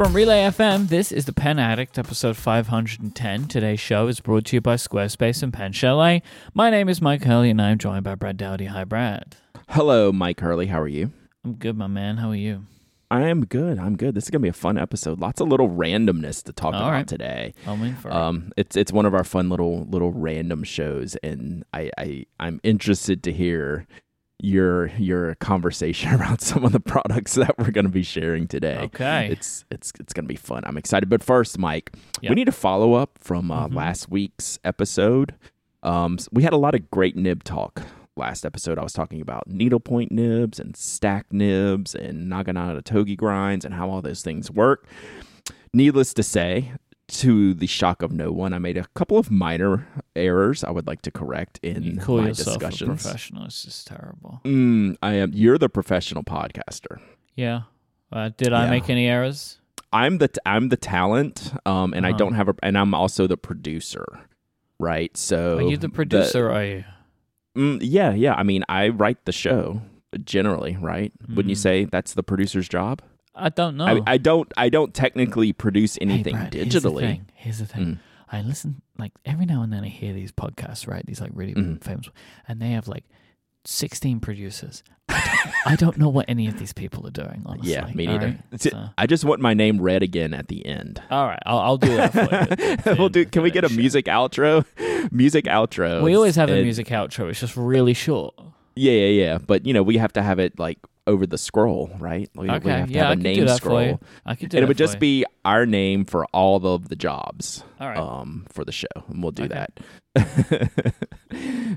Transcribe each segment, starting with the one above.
From Relay FM, this is The Pen Addict, episode 510. Today's show is brought to you by Squarespace and Pen Chalet. My name is Mike Hurley, and I'm joined by Brad Dowdy. Hi, Brad. Hello, Mike Hurley. How are you? I'm good, my man. How are you? I am good. I'm good. This is gonna be a fun episode. Lots of little randomness to talk All about right. today. I'm in for it. Um, it's it's one of our fun little little random shows, and I, I I'm interested to hear your your conversation around some of the products that we're gonna be sharing today. Okay. It's it's it's gonna be fun. I'm excited. But first, Mike, Yep. we need to follow up from uh, Mhm. last week's episode. Um, we had a lot of great nib talk last episode. I was talking about needlepoint nibs and stack nibs and naginata togi grinds and how all those things work. Needless to say, to the shock of no one, I made a couple of minor errors I would like to correct in you call my yourself a discussions. professional. It's just terrible. Mm, I am. You're the professional podcaster. Yeah. Uh, did I Yeah. make any errors? I'm the I'm the talent, um, and I Uh-huh. don't have a, and I'm also the producer, right? So Are you the producer? or are you? mm, yeah, yeah. I mean, I write the show generally, right? Wouldn't you Mm. say that's the producer's job? I don't know. I, I don't I don't technically produce anything hey, Brad, Here's the digitally. thing. Here's the thing. Mm. I listen like every now and then I hear these podcasts, right? These like really Mhm. famous, and they have like sixteen producers. I don't, I don't know what any of these people are doing. Honestly, Yeah, me neither. right? So- I just want my name read again at the end. all right, I'll, I'll do that for you. we'll do. Can we get a Shit. music outro? Music outro. We always have a music outro. It's just really short. Yeah, yeah, yeah. But you know, we have to have it like over the scroll, right? We, we Okay, have to yeah, have I a can name do that scroll. for you. I could do and it would just you. be our name for all of the jobs all right. um, for the show, and we'll do Okay. that.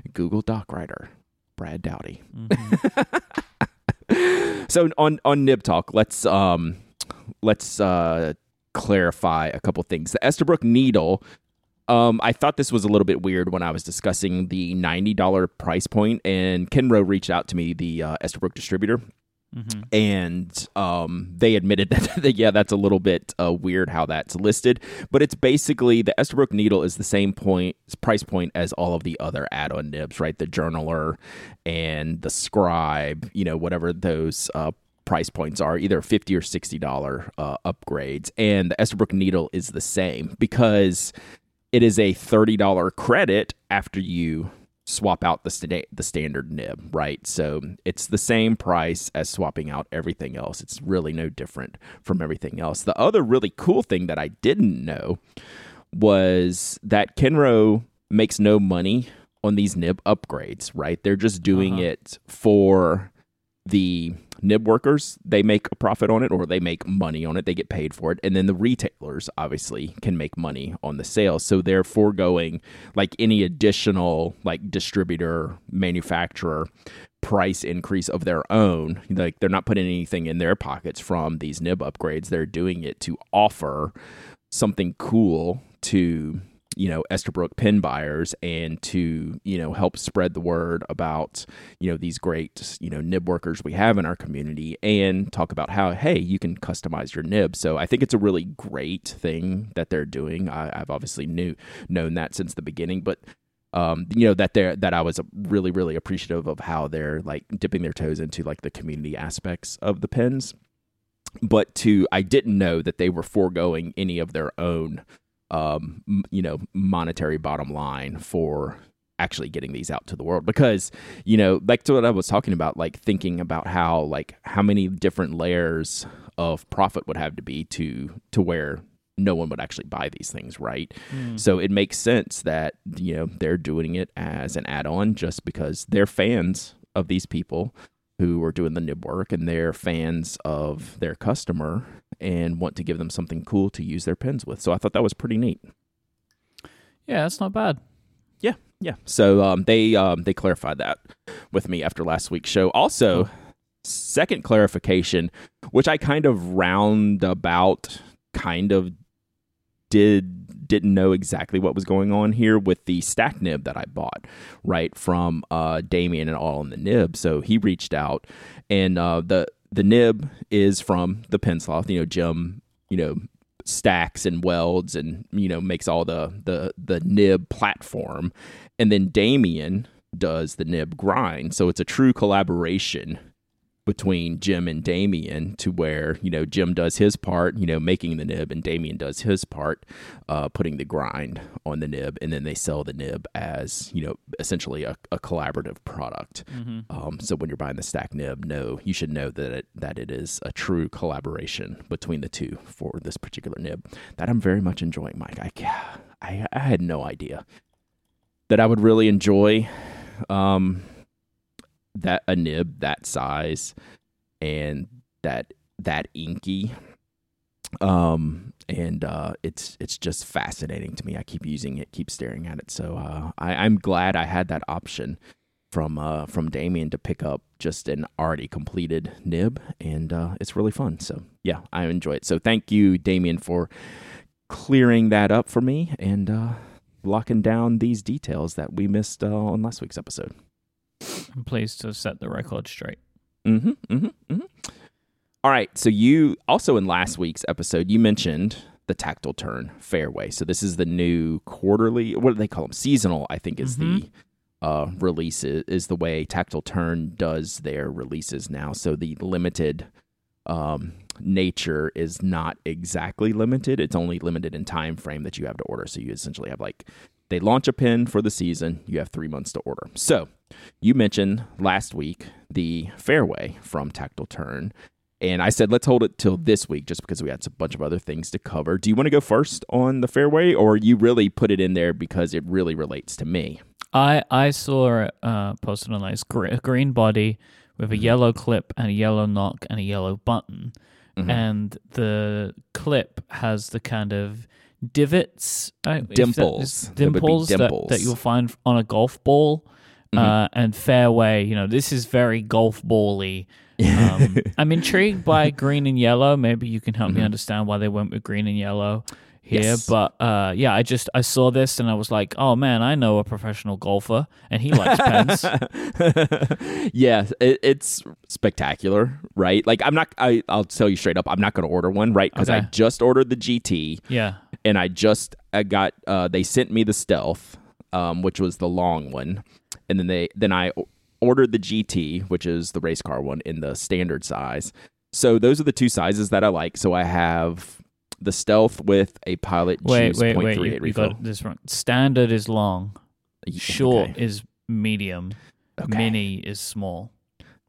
Google Doc Writer, Brad Dowdy. Mhm. So on on Nib Talk, let's um let's uh clarify a couple things. The Esterbrook needle. Um, I thought this was a little bit weird when I was discussing the ninety dollar price point, and Kenro reached out to me, the uh, Esterbrook distributor, Mhm. and um, they admitted that, that yeah, that's a little bit uh, weird how that's listed. But it's basically the Esterbrook needle is the same point price point as all of the other add-on nibs, right? The journaler and the scribe, you know, whatever those uh, price points are, either fifty or sixty dollar uh, upgrades. And the Esterbrook needle is the same because it is a thirty dollar credit after you swap out the sta- the standard nib, right? So it's the same price as swapping out everything else. It's really no different from everything else. The other really cool thing that I didn't know was that Kenro makes no money on these nib upgrades, right? They're just doing Uh-huh. it for the nib workers. They make a profit on it or they make money on it. They get paid for it. And then the retailers obviously can make money on the sales. So they're foregoing like any additional like distributor, manufacturer price increase of their own. Like they're not putting anything in their pockets from these nib upgrades. They're doing it to offer something cool to you know Esterbrook pin buyers and to you know help spread the word about you know these great you know nib workers we have in our community and talk about how hey you can customize your nib. So i think it's a really great thing that they're doing. I, i've obviously knew known that since the beginning but um, you know that they're that I was really really appreciative of how they're like dipping their toes into like the community aspects of the pins, but to I didn't know that they were foregoing any of their own, um, you know, monetary bottom line for actually getting these out to the world. Because you know like to what I was talking about like thinking about how like how many different layers of profit would have to be to to where no one would actually buy these things right? Mm. so it makes sense that you know they're doing it as an add-on just because they're fans of these people who are doing the nib work and they're fans of their customer and want to give them something cool to use their pens with. So I thought that was pretty neat. Yeah, that's not bad. Yeah. Yeah. So um, they um, they clarified that with me after last week's show. Also, second clarification, which I kind of roundabout kind of did didn't know exactly what was going on here with the stack nib that I bought right from uh, Damien and all in the nib. So he reached out, and uh, the the nib is from the Pensloth. You know, Jim. You know, stacks and welds and you know makes all the the the nib platform and then Damien does the nib grind so it's a true collaboration between Jim and Damien to where, you know, Jim does his part, you know, making the nib, and Damien does his part, uh, putting the grind on the nib, and then they sell the nib as, you know, essentially a, a collaborative product. Mm-hmm. Um, so when you're buying the stack nib, no, you should know that it, that it is a true collaboration between the two for this particular nib that I'm very much enjoying, Mike. I, I, I had no idea that I would really enjoy um, that a nib that size and that that inky um and uh it's it's just fascinating to me. I keep using it keep staring at it. So uh I, i'm glad i had that option from uh from damien to pick up just an already completed nib and uh it's really fun. So yeah i enjoy it. So thank you damien for clearing that up for me and uh locking down these details that we missed uh, on last week's episode I'm pleased to set the record straight. Mm-hmm. Mm-hmm. Mm-hmm. All right. So you also in last week's episode you mentioned the tactile turn fairway. So this is the new quarterly. What do they call them? Seasonal. I think is the uh, release is, is the way tactile turn does their releases now. So the limited um, nature is not exactly limited. It's only limited in time frame that you have to order. So you essentially have like they launch a pin for the season. You have three months to order. So you mentioned last week the fairway from Tactile Turn. And I said, let's hold it till this week just because we had a bunch of other things to cover. Do you want to go first on the fairway or you really put it in there because it really relates to me? I I saw uh, posted on this gr- green body with a yellow clip and a yellow knock and a yellow button, Mhm. and the clip has the kind of divots, if that Dimples. There would be dimples, that- That, you'll find on a golf ball. Mhm. Uh, and fairway, you know, this is very golf bally. Um, I'm intrigued by green and yellow. Maybe you can help me Mhm. understand why they went with green and yellow here. Yes. But uh, yeah, I just I saw this and I was like, oh man, I know a professional golfer and he likes pens. yeah, it, it's spectacular, right? Like I'm not. I, I'll tell you straight up, I'm not going to order one, right? Because I just ordered the GT, Yeah. and I just I got. Uh, they sent me the Stealth, um, which was the long one, and then they then I ordered the GT, which is the race car one, in the standard size. So those are the two sizes that I like. So I have the Stealth with a Pilot Wait, Juice wait, wait. 0.38 You, you refill. got this wrong. Standard is long. Short okay. is medium. Okay. Mini is small.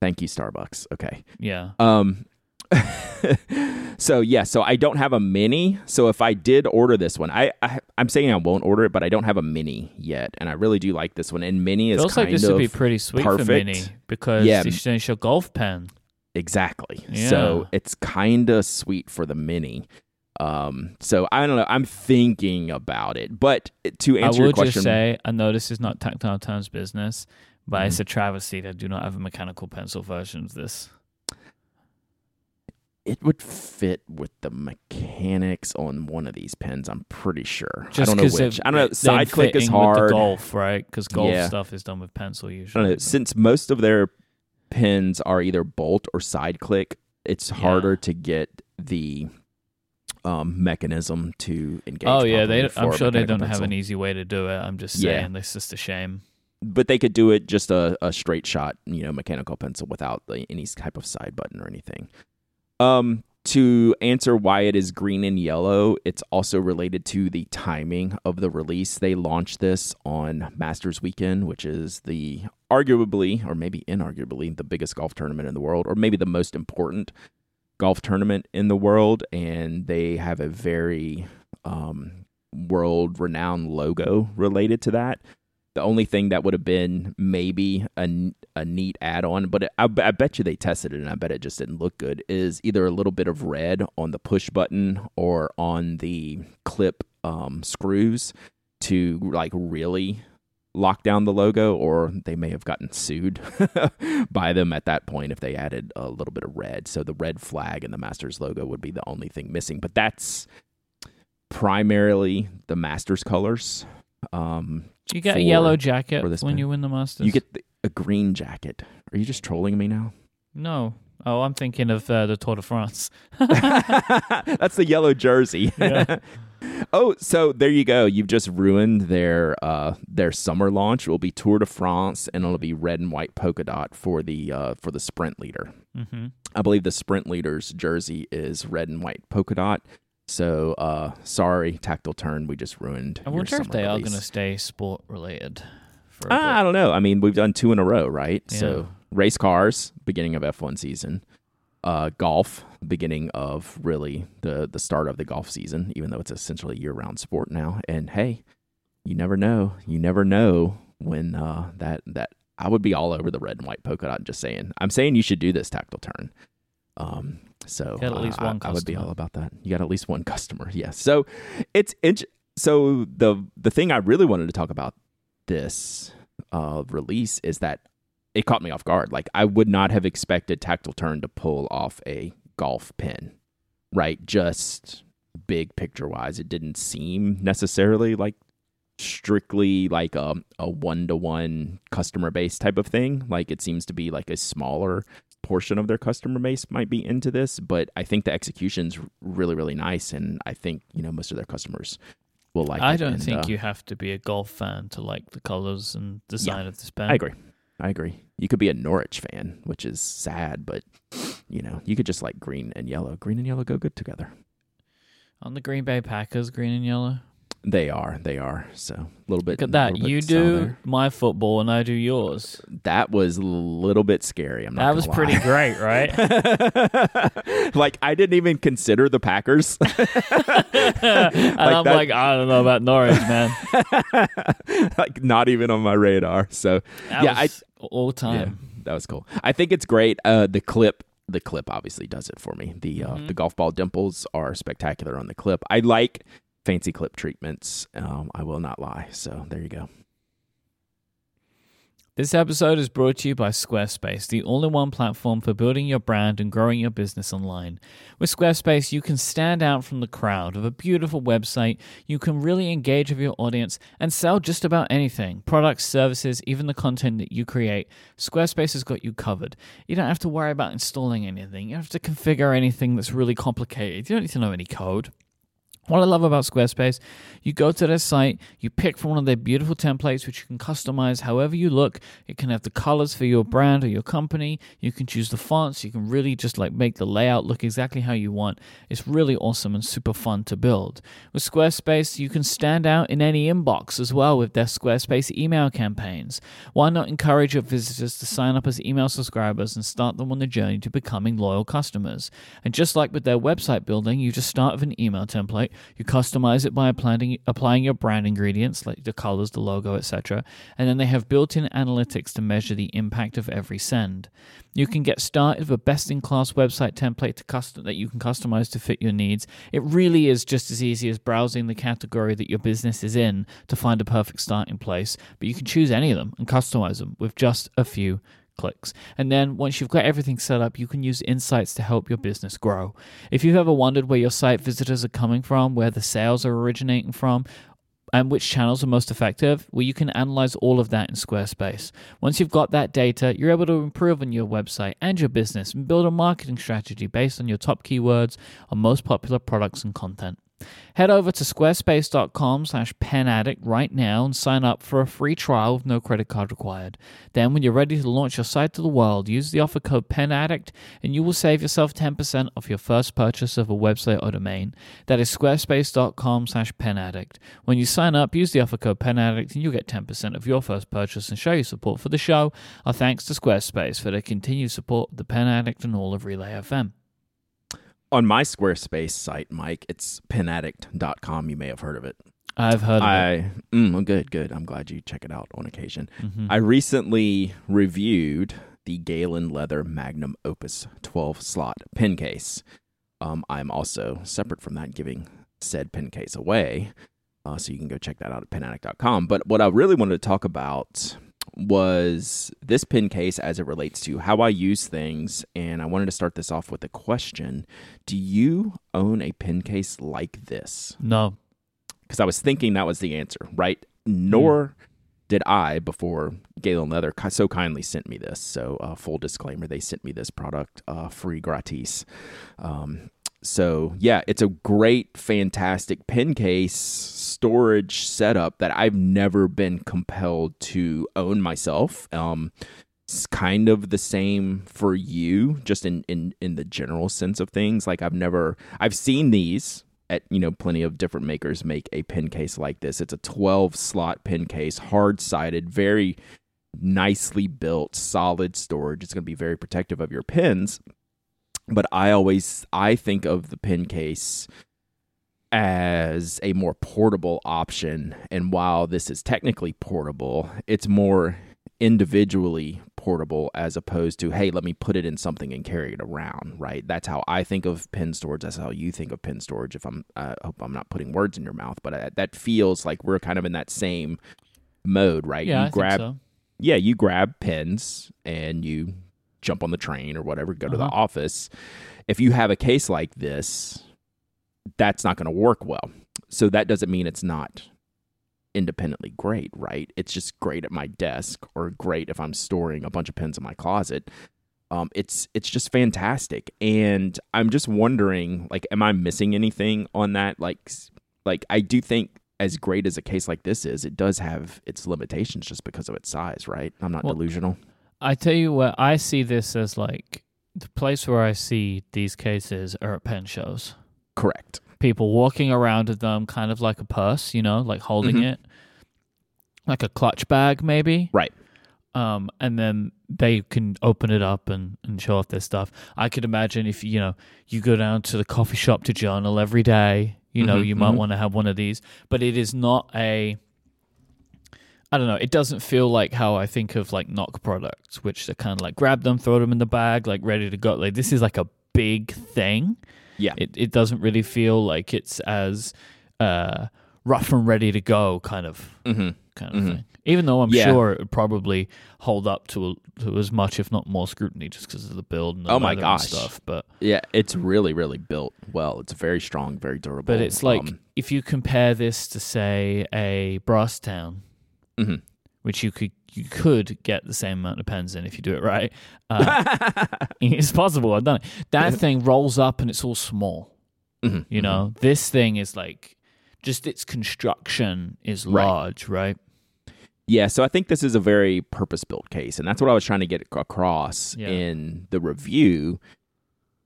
Thank you, Starbucks. Okay. Yeah. Um so yeah, so I don't have a mini. So if I did order this one, I, I I'm saying I won't order it, but I don't have a mini yet, and I really do like this one. And mini is Feels like this of would be pretty sweet for perfect. Mini because Yeah. it's it's your golf pen. exactly. Yeah. So it's kind of sweet for the mini. Um, so I don't know. I'm thinking about it, but to answer your question, just say, I know this is not Tactile Turns business, but Mhm. it's a travesty that I do not have a mechanical pencil version of this. It would fit with the mechanics on one of these pens. I'm pretty sure. Just I don't know which. I don't know. Side click is fitting with hard. the golf, right? Because golf Yeah. stuff is done with pencil I don't usually. know. Since most of their pens are either bolt or side click, it's Yeah. harder to get the um, mechanism to engage. oh yeah, they. I'm sure they don't have an easy way to do it. I'm just Yeah. saying, this is just a shame. But they could do it just a, a straight shot, you know, mechanical pencil without the, any type of side button or anything. Um, to answer why it is green and yellow, it's also related to the timing of the release. They launched this on Masters Weekend, which is the arguably, or maybe inarguably, the biggest golf tournament in the world, or maybe the most important golf tournament in the world. And they have a very um, world renowned logo related to that. The only thing that would have been maybe a, a neat add on, but I, I bet you they tested it and I bet it just didn't look good, is either a little bit of red on the push button or on the clip um, screws to like really lock down the logo, or they may have gotten sued by them at that point if they added a little bit of red. So the red flag and the Masters logo would be the only thing missing, but that's primarily the Masters colors. Um, You get a yellow jacket when pen. you win the Masters. you get the, a green jacket. Are you just trolling me now? no. Oh, I'm thinking of uh, the Tour de France. That's the yellow jersey. Yeah. oh, so there you go. You've just ruined their uh, their summer launch. It will be Tour de France, and it'll be red and white polka dot for the uh, for the sprint leader. Mm-hmm. I believe the sprint leader's jersey is red and white polka dot. So uh, sorry, tactile turn. We just ruined. I wonder if they are release. going to stay sport related. Ah, I don't know. I mean, we've done two in a row, right? Yeah. So race cars, beginning of F1 season. Uh, golf, beginning of really the the start of the golf season, even though it's essentially year round sport now. And hey, you never know. You never know when uh, that that I would be all over the red and white polka dot. Just saying, I'm saying you should do this tactile turn. Um, so Got at least uh, one I, I would be all about that. You got at least one customer, yes. So it's int- so the the thing I really wanted to talk about this uh, release is that it caught me off guard. Like I would not have expected Tactile Turn to pull off a golf pin, right? Just big picture wise, it didn't seem necessarily like strictly like a a one to one customer base type of thing. Like it seems to be like a smaller portion of their customer base might be into this, but I think the execution's really really nice, and I think you know most of their customers will like. It. I don't and, think uh, you have to be a golf fan to like the colors and design of this pen. I agree. I agree. You could be a Norwich fan, which is sad, but you know, you could just like green and yellow. Green and yellow go good together. On the Green Bay Packers, green and yellow. They are. They are. So a little bit. Look at that. You do my football and I do yours. That was a little bit scary. I'm not. That was gonna pretty great, right? like I didn't even consider the Packers. and I'm that- like, I don't know about Norwich, man. like not even on my radar. So That Yeah, I- was all time. Yeah, that was cool. I think it's great. Uh, the clip, the clip obviously does it for me. The uh, Mhm. the golf ball dimples are spectacular on the clip. I like fancy clip treatments. Um, I will not lie. So there you go. This episode is brought to you by Squarespace, the all in one platform for building your brand and growing your business online. With Squarespace, you can stand out from the crowd of a beautiful website. You can really engage with your audience and sell just about anything products, services, even the content that you create. Squarespace has got you covered. You don't have to worry about installing anything, you don't have to configure anything that's really complicated. You don't need to know any code. What I love about Squarespace, you go to their site, you pick from one of their beautiful templates, which you can customize however you look. It can have the colors for your brand or your company. You can choose the fonts. You can really just like make the layout look exactly how you want. It's really awesome and super fun to build. With Squarespace, you can stand out in any inbox as well with their Squarespace email campaigns. Why not encourage your visitors to sign up as email subscribers and start them on the journey to becoming loyal customers? And just like with their website building, you just start with an email template, you customize it by applying, applying your brand ingredients like the colors, the logo, etc. And then they have built in analytics to measure the impact of every send. You can get started with a best in class website template to custom that you can customize to fit your needs. It really is just as easy as browsing the category that your business is in to find a perfect starting place, but you can choose any of them and customize them with just a few clicks. And then once you've got everything set up, you can use insights to help your business grow. If you've ever wondered where your site visitors are coming from, where the sales are originating from, and which channels are most effective, well, you can analyze all of that in Squarespace. Once you've got that data, you're able to improve on your website and your business and build a marketing strategy based on your top keywords on most popular products and content. Head over to squarespace.com slash penaddict right now and sign up for a free trial with no credit card required. Then when you're ready to launch your site to the world, use the offer code penaddict and you will save yourself 10% off your first purchase of a website or domain. That is squarespace.com slash penaddict. When you sign up, use the offer code penaddict and you'll get 10% of your first purchase and show your support for the show. Our thanks to Squarespace for their continued support of the Pen Addict and all of Relay FM. On my Squarespace site, Mike, it's penaddict.com. You may have heard of it. I've heard of it. I mm, good, good. I'm glad you check it out on occasion. Mhm. I recently reviewed the Galen Leather Magnum Opus 12 slot pen case. Um, I'm also separate from that giving said pen case away, uh, so you can go check that out at penaddict.com. But what I really wanted to talk about was this pin case as it relates to how I use things, and I wanted to start this off with a question: Do you own a pin case like this? no. because I was thinking that was the answer, right? Nor did I before Galen Leather so kindly sent me this. So, uh, full disclaimer, they sent me this product uh, free gratis. Um, So yeah, it's a great, fantastic pen case storage setup that I've never been compelled to own myself. Um, it's kind of the same for you, just in in in the general sense of things. Like I've never, I've seen these at you know plenty of different makers make a pen case like this. It's a 12 slot pen case, hard sided, very nicely built, solid storage. It's going to be very protective of your pens. But I always I think of the pen case as a more portable option. And while this is technically portable, it's more individually portable as opposed to hey let me put it in something and carry it around right? That's how i think of pen storage. That's how you think of pen storage if i'm i hope i'm not putting words in your mouth but I, that feels like we're kind of in that same mode right? Yeah, you I grab so. yeah, you grab pens and you jump on the train or whatever, go to the Uh-huh. office. If you have a case like this, that's not going to work well. So that doesn't mean it's not independently great, right? It's just great at my desk or great if I'm storing a bunch of pens in my closet. Um, it's it's just fantastic, and I'm just wondering, like, am I missing anything on that? Like, like I do think as great as a case like this is, it does have its limitations just because of its size, right? I'm not Well- delusional. I tell you what, I see this as like the place where I see these cases are at pen shows. Correct. People walking around with them, kind of like a purse, you know, like holding Mhm. it, like a clutch bag, maybe. Right. Um, and then they can open it up and, and show off their stuff. I could imagine if you know you go down to the coffee shop to journal every day, you know, Mhm, you might mhm. want to have one of these. But it is not a I don't know. It doesn't feel like how I think of like knock products, which are kind of like grab them, throw them in the bag, like ready to go. Like this is like a big thing. Yeah. It it doesn't really feel like it's as uh, rough and ready to go kind of Mm-hmm. kind of Mhm. thing. Even though I'm Yeah. sure it would probably hold up to to as much, if not more, scrutiny just because of the build and the Oh my gosh. stuff. But Yeah, it's really, really built well. It's very strong, very durable. but it's like Um, if you compare this to say a Brasstown, Mhm. which you could you could get the same amount of pens in if you do it right. Uh, it's possible. I've done it. That thing rolls up and it's all small. Mhm, You mhm. know, this thing is like just its construction is large, right? Yeah, so I think this is a very purpose built case, and that's what I was trying to get across Yeah. in the review.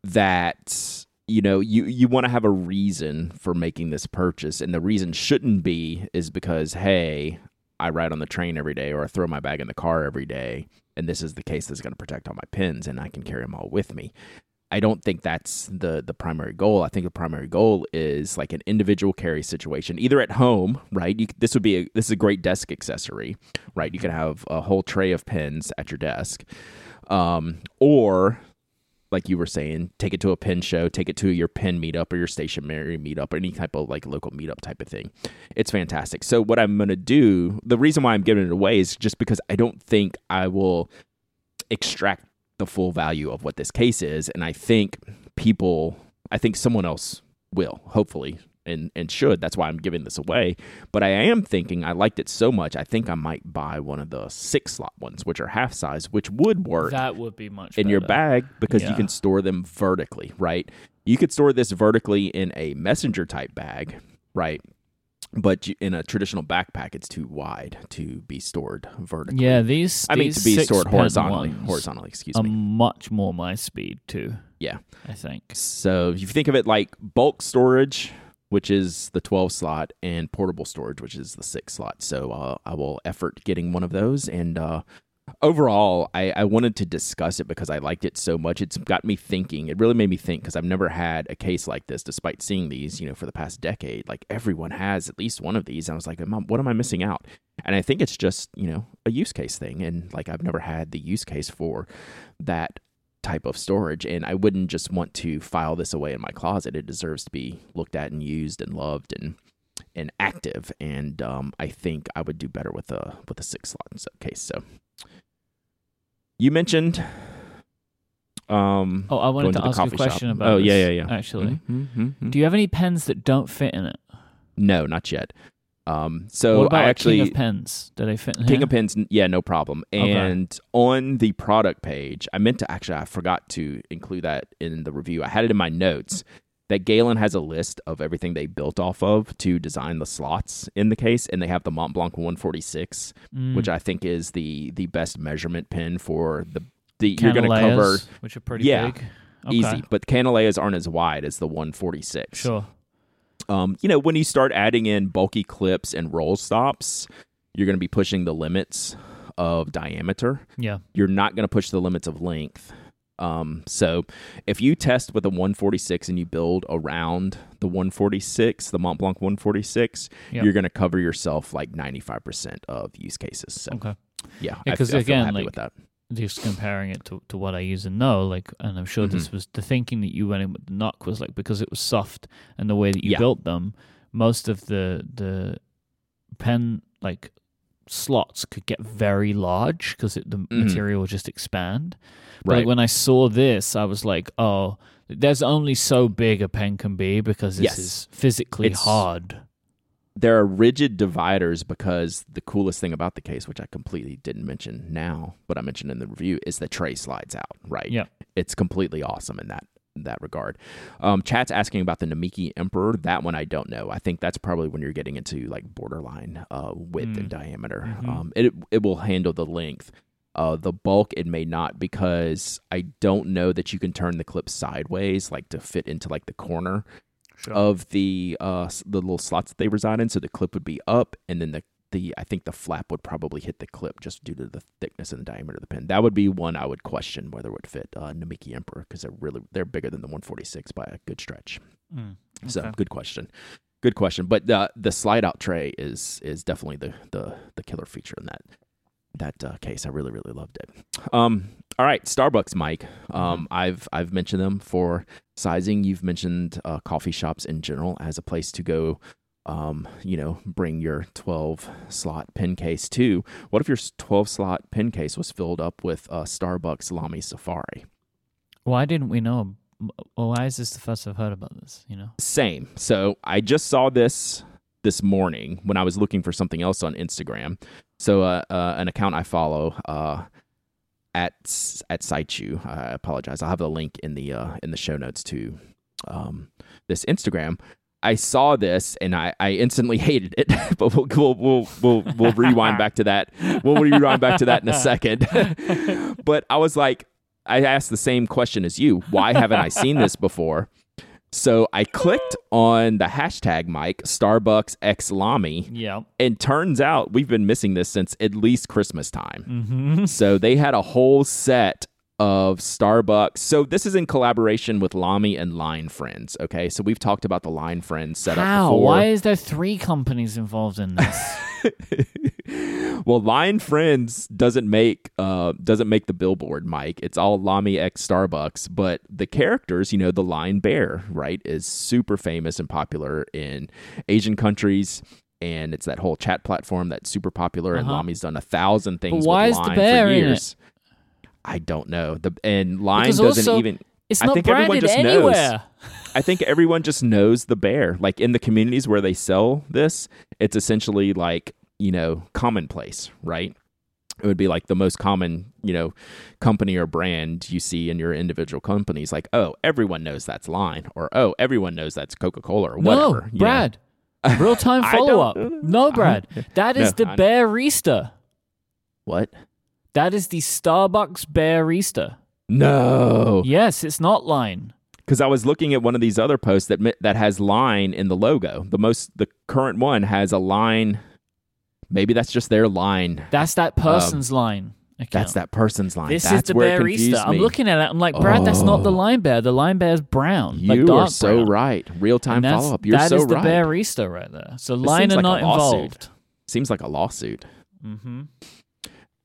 That you know, you you want to have a reason for making this purchase, and the reason shouldn't be is because hey, I ride on the train every day, or I throw my bag in the car every day, and this is the case that's going to protect all my pins, and I can carry them all with me. I don't think that's the the primary goal. I think the primary goal is like an individual carry situation, either at home, right? You, this would be a, this is a great desk accessory, right? You could have a whole tray of pins at your desk, um, or like you were saying, take it to a pin show, take it to your pin meetup or your stationary meetup or any type of like local meetup type of thing. It's fantastic. So what I'm gonna do, the reason why I'm giving it away is just because I don't think I will extract the full value of what this case is, and I think people, I think someone else will, hopefully, and and should. That's why I'm giving this away. But I am thinking I liked it so much, I think I might buy one of the six slot ones, which are half size, which would work That would be much in your bag because you can store them vertically, right? You could store this vertically in a messenger type bag, right? But in a traditional backpack, it's too wide to be stored vertically. Yeah, these. I mean to be stored horizontally. Horizontally, excuse Are me. much more my speed too. Yeah. I think. So if you think of it like bulk storage, which is the 12 slot, and portable storage, which is the six slot. So uh, I will effort getting one of those. And uh, overall, I, I wanted to discuss it because I liked it so much. It's got me thinking. It really made me think because I've never had a case like this, despite seeing these, you know, for the past decade. Like everyone has at least one of these. And I was like, "Am I- what am I missing out? And I think it's just, you know, a use case thing. And like I've never had the use case for that type of storage and I wouldn't just want to file this away in my closet. It deserves to be looked at and used and loved and and active. And um, I think I would do better with a with a six slot case. So you mentioned um Oh, I wanted to, to ask you a question shop. about. Oh, yeah, yeah, yeah. Actually, mhm, mhm, mhm. do you have any pens that don't fit in it? no, not yet. Um so I actually King of Pens? Do I fit in King here? of Pins, yeah, no problem. Okay. And on the product page, I meant to actually, I forgot to include that in the review. I had it in my notes. that Galen has a list of everything they built off of to design the slots in the case, and they have the Mont Blanc 146, Mm. which I think is the the best measurement pin for the the you're going to cover which are pretty Yeah, big. Okay. easy, but Kanileas aren't as wide as the 146. Sure. Um, you know, when you start adding in bulky clips and roll stops, you're going to be pushing the limits of diameter. Yeah. You're not going to push the limits of length. Um, so if you test with a 146 and you build around the 146, the Mont Blanc 146, Yep. you're going to cover yourself like 95% of use cases. So Okay. yeah, Yeah, I 'cause f- I feel again, happy like, with that. Just comparing it to, to what I use and know, like, and I'm sure Mm-hmm. this was the thinking that you went in with the knock was like because it was soft and the way that you Yeah. built them, most of the the pen like slots could get very large because the Mhm. material would just expand. But like, Right. when I saw this, I was like, oh, there's only so big a pen can be because this Yes. is physically It's- hard. There are rigid dividers because the coolest thing about the case, which I completely didn't mention now, but I mentioned in the review, is the tray slides out. Right. Yeah. It's completely awesome in that in that regard. Um, chat's asking about the Namiki Emperor. That one I don't know. I think that's probably when you're getting into like borderline uh, width and diameter. Mhm. Um, it it will handle the length. Uh, the bulk it may not because I don't know that you can turn the clip sideways like to fit into like the corner Sure. of the uh the little slots that they reside in. So the clip would be up, and then the the I think the flap would probably hit the clip just due to the thickness and the diameter of the pin. That would be one I would question whether it would fit uh, Namiki Emperor because they're really they're bigger than the 146 by a good stretch. Mm, So good question, good question. But the the slide out tray is is definitely the the the killer feature in that that uh, case. I really really loved it. Um, all right, Starbucks, Mike. Um, I've I've mentioned them for sizing. You've mentioned uh, coffee shops in general as a place to go. Um, you know, bring your 12 slot pen case to. What if your 12 slot pen case was filled up with uh, Starbucks Lamy Safari? Why didn't we know? Well, why is this the first I've heard about this? You know. Same. So I just saw this this morning when I was looking for something else on Instagram. So uh, uh, an account I follow uh, at at Siteu. I apologize. I'll have the link in the uh, in the show notes to um, this Instagram. I saw this and I, I instantly hated it, but we'll, we'll we'll we'll we'll rewind back to that. We'll rewind back to that in a second. but I was like, I asked the same question as you. Why haven't I seen this before? So I clicked on the hashtag Mike Starbucks X Lamy, Yeah. and turns out we've been missing this since at least Christmas time. Mm-hmm. So they had a whole set of Starbucks. So this is in collaboration with Lamy and Line Friends. Okay, so we've talked about the Line Friends setup How? before. Why is there three companies involved in this? well, Line Friends doesn't make uh doesn't make the billboard, Mike. It's all Lamy X Starbucks, but the characters, you know, the Line Bear, right, is super famous and popular in Asian countries. And it's that whole chat platform that's super popular, and Uh-huh. Lamy's done a thousand things. why with is the bear for in it? years. I don't know. The and Line Because doesn't also- even. It's I not think everyone branded just knows. anywhere. I think everyone just knows the bear. Like in the communities where they sell this, it's essentially like, you know, commonplace, right? It would be like the most common, you know, company or brand you see in your individual companies. Like, oh, everyone knows that's Line, or oh, everyone knows that's Coca Cola, or No, whatever. know? Brad. Real time follow up. No, Brad. That is No, the I- Barista. What? That is the Starbucks Barista. No, Yes, it's not line. because I was looking at one of these other posts that that has Line in the logo. The most, the current one has a line. Maybe that's just their line. That's that person's line. account. Um, That's that person's line. This That's is the Barista. I'm looking at it. I'm like, Brad, that's not the Oh. line bear. The line bear's brown. You like are so brown. right. Real time follow up. You're that so is the right. Barista right there. So line seems are like not involved. Seems like a lawsuit. Mm-hmm.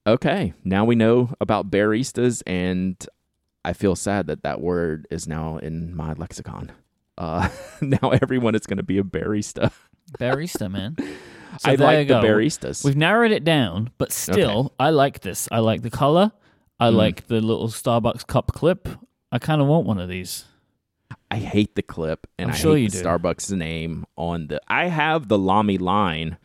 Okay, now we know about baristas, and I feel sad that that word is now in my lexicon. Uh, now everyone is going to be a barista. Barista, man. So I like the baristas. We've narrowed it down, but still, I like this. I like the color. I Mm. like the little Starbucks cup clip. I kind of want one of these. I hate the clip, and I'm I sure hate you the do. Starbucks name on the. I have the Lamy line.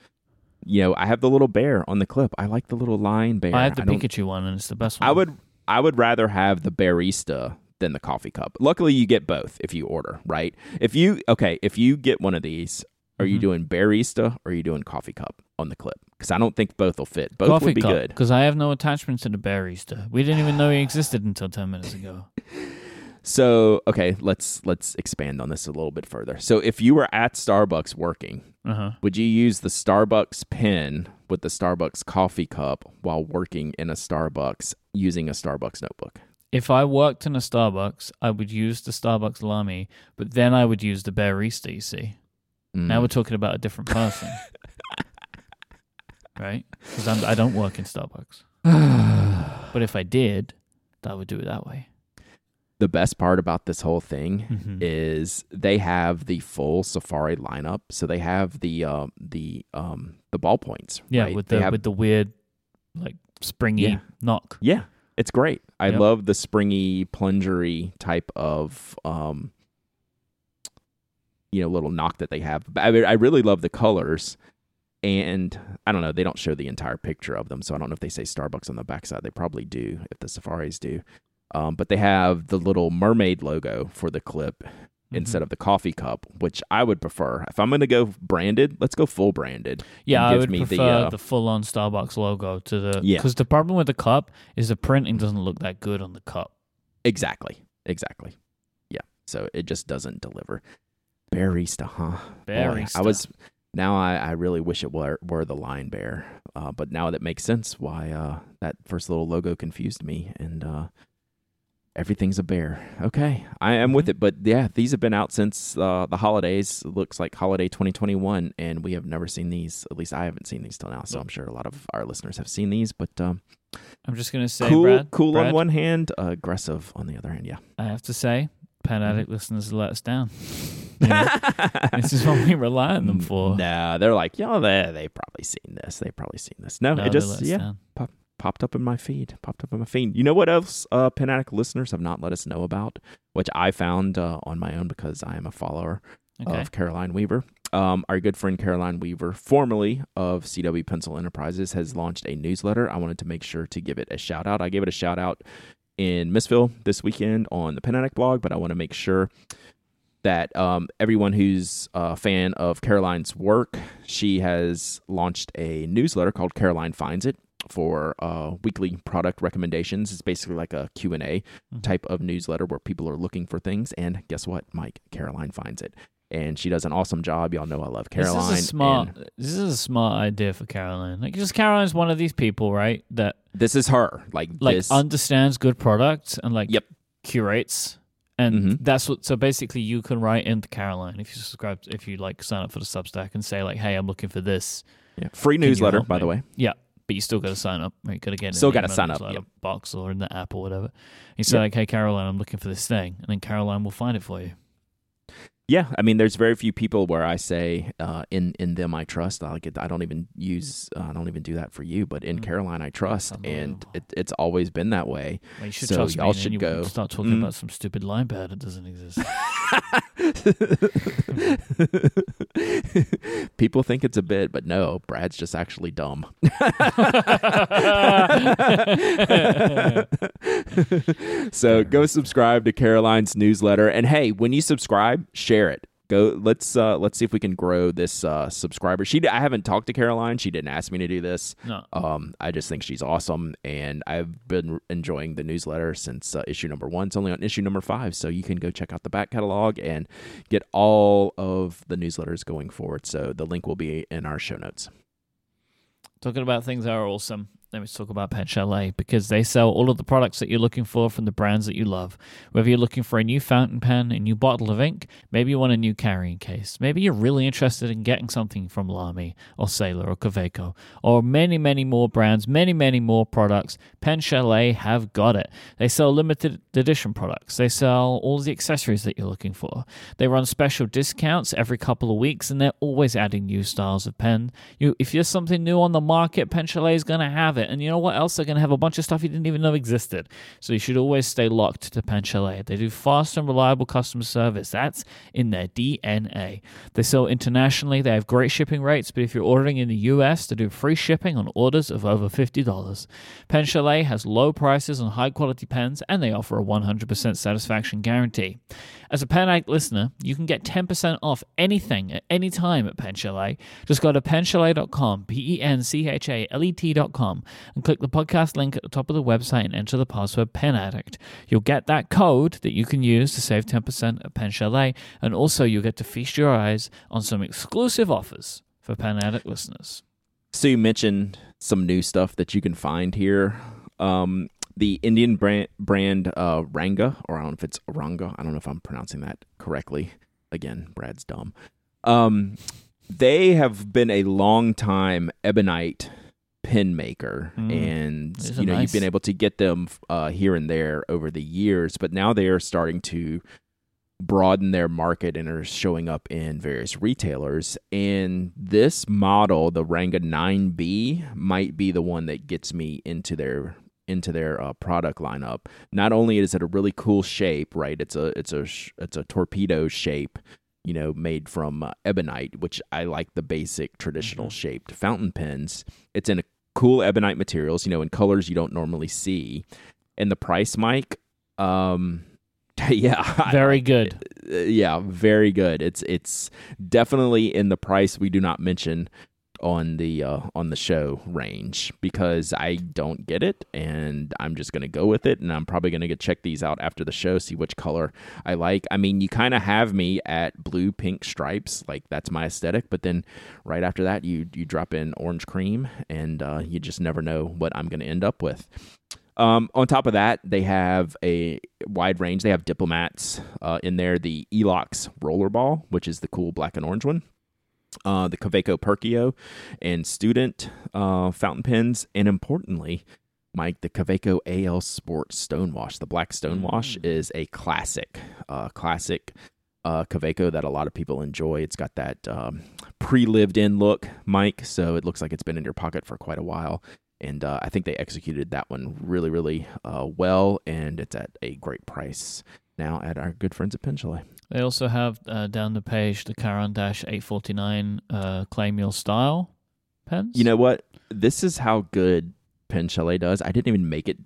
You know, I have the little bear on the clip. I like the little line bear. I have the don't- Pikachu one, and it's the best one. I would I would rather have the barista than the coffee cup. Luckily, you get both if you order, right? If you okay, if you get one of these, are you Mhm. doing barista or are you doing coffee cup on the clip? Because I don't think both will fit. Both Coffee would be cup, good. because I have no attachment to the barista. We didn't even know he existed until ten minutes ago. So okay, let's let's expand on this a little bit further. So if you were at Starbucks working, Uh huh. would you use the Starbucks pen with the Starbucks coffee cup while working in a Starbucks using a Starbucks notebook? If I worked in a Starbucks, I would use the Starbucks Lamy, but then I would use the barista. You see, now Mm. we're talking about a different person, right? Because I don't work in Starbucks. But if I did, I would do it that way. the best part about this whole thing Mhm. is they have the full Safari lineup. So they have the uh, the um the ballpoints. Yeah, right? with the have- with the weird, like springy Yeah. knock. yeah, it's great. I Yep. love the springy plungery type of um you know little knock that they have. But I, mean, I really love the colors. And I don't know, they don't show the entire picture of them, so I don't know if they say Starbucks on the backside. They probably do if the Safaris do. Um, but they have the little mermaid logo for the clip instead of the coffee cup, which I would prefer. If I'm going to go branded, let's go full branded. Yeah, I give would me the, prefer uh, the, full-on Starbucks logo to the. Yeah. Because the problem with the cup is the printing doesn't look that good on the cup. Exactly. Exactly. Yeah. So it just doesn't deliver. Barista, huh? Boy, I was now I, I really wish it were were the line bear. Uh, but now that makes sense why uh, that first little logo confused me and uh, everything's a bear. Okay. I am with Mhm. it. But yeah, these have been out since uh, the holidays. It looks like holiday 2021 and we have never seen these. At least I haven't seen these till now. So I'm sure a lot of our listeners have seen these, but um, I'm just gonna say, cool Brad. cool on one hand, aggressive on the other hand. Yeah. I have to say, Pen Mm-hmm. Listeners let us down. You know, this is what we rely on them for. No, they're like, yeah, they they probably seen this. They probably seen this. No, No, it just yeah down. popped up in my feed. Popped up in my feed. You know what else? Uh, Pen Addict listeners have not let us know about, which I found uh, on my own because I am a follower Okay. of Caroline Weaver. Um, our good friend Caroline Weaver, formerly of CW Pencil Enterprises, has launched a newsletter. I wanted to make sure to give it a shout out. I gave it a shout out in Missville this weekend on the Pen Addict blog, but I want to make sure that um, everyone who's a fan of Caroline's work, she has launched a newsletter called Caroline Finds It for uh, weekly product recommendations. It's basically like a Q&A Mhm. type of newsletter where people are looking for things. And guess what, Mike? Caroline finds it. And she does an awesome job. Y'all know I love Caroline. This is a smart. and This is a smart idea for Caroline. Like, just Caroline's one of these people, right? That this is her. Like, like this. understands good products and like Yep. curates. And Mhm. that's what. So basically, you can write in into Caroline if you subscribe, if you like sign up for the Substack and say like, "Hey, I'm looking for this," yeah. Free newsletter, by me? the way. Yeah. But you still got to sign up. Right? You got to get in Still gotta sign up, yep. box or in the app or whatever. You say Yep. like, "Hey, Caroline, I'm looking for this thing," and then Caroline will find it for you. Yeah, I mean, there's very few people where I say uh, in in them I trust. I get, I don't even use, uh, I don't even do that for you, but in Mm. Caroline I trust, and it, it's always been that way. Well, you should So trust y'all should go. Start talking Mm. about some stupid line bear that doesn't exist. People think it's a bit, but no, Brad's just actually dumb. so go subscribe to Caroline's newsletter, and hey, when you subscribe, share it. Go. Let's uh, let's see if we can grow this uh, subscriber. She, I haven't talked to Caroline. She didn't ask me to do this. no, Um, I just think she's awesome, and I've been enjoying the newsletter since uh, issue number one. It's only on issue number five, so you can go check out the back catalog and get all of the newsletters going forward. So the link will be in our show notes. talking about things that are awesome. Let me talk about Pen Chalet because they sell all of the products that you're looking for from the brands that you love. Whether you're looking for a new fountain pen, a new bottle of ink, maybe you want a new carrying case, maybe you're really interested in getting something from Lamy or Sailor or Kaweco or many, many more brands, many, many more products. Pen Chalet have got it. They sell limited edition products. They sell all the accessories that you're looking for. They run special discounts every couple of weeks, and they're always adding new styles of pen. You, if there's something new on the market, Pen Chalet is going to have it. It. And you know what else? They're going to have a bunch of stuff you didn't even know existed. So you should always stay locked to Chalet. They do fast and reliable customer service. That's in their DNA. They sell internationally. They have great shipping rates, but if you're ordering in the US, they do free shipping on orders of over $50. Pen Chalet has low prices on high quality pens, and they offer a 100% satisfaction guarantee. As a Pen listener, you can get 10% off anything at any time at Pen Chalet. Just go to penchalet.com, P E N C H A L E T.com, and click the podcast link at the top of the website and enter the password Pen Addict. You'll get that code that you can use to save 10% at Pen Chalet, and also you'll get to feast your eyes on some exclusive offers for Pen Addict listeners. So you mentioned some new stuff that you can find here. Um, the Indian brand, brand uh, Ranga, or I don't know if it's Ranga. I don't know if I'm pronouncing that correctly. Again, Brad's dumb. Um, they have been a long time ebonite pen maker, Mm. and you know nice. you've been able to get them uh, here and there over the years, but now they are starting to broaden their market and are showing up in various retailers. And this model, the Ranga 9B, might be the one that gets me into their into their uh, product lineup. Not only is it a really cool shape, right? It's a it's a sh- it's a torpedo shape, you know, made from uh, ebonite, which I like the basic traditional shaped fountain pens. It's in a cool ebonite materials, you know, in colors you don't normally see. And the price, Mike, um, yeah, Very good. uh, yeah, very good. It's it's definitely in the price we do not mention on the uh, on the show range because I don't get it and I'm just gonna go with it and I'm probably gonna get check these out after the show see which color I like. I mean, you kind of have me at blue pink stripes like that's my aesthetic, but then right after that you you drop in orange cream and uh, you just never know what I'm gonna end up with. Um, on top of that, they have a wide range. They have diplomats uh, in there. The Elox Rollerball, which is the cool black and orange one. Uh, the Kaweco Perkeo and student uh, fountain pens, and importantly, Mike, the Kaweco AL Sport Stonewash. The black Stonewash Mm. is a classic, uh, classic uh, Kaweco that a lot of people enjoy. It's got that um, pre-lived-in look, Mike, so it looks like it's been in your pocket for quite a while and uh, I think they executed that one really, really uh, well, and it's at a great price now at our good friends at Pen They also have uh, down the page the Caran d'Ache 849 uh, Claim Your Style pens. You know what? This is how good Pen Chalet does. I didn't even make it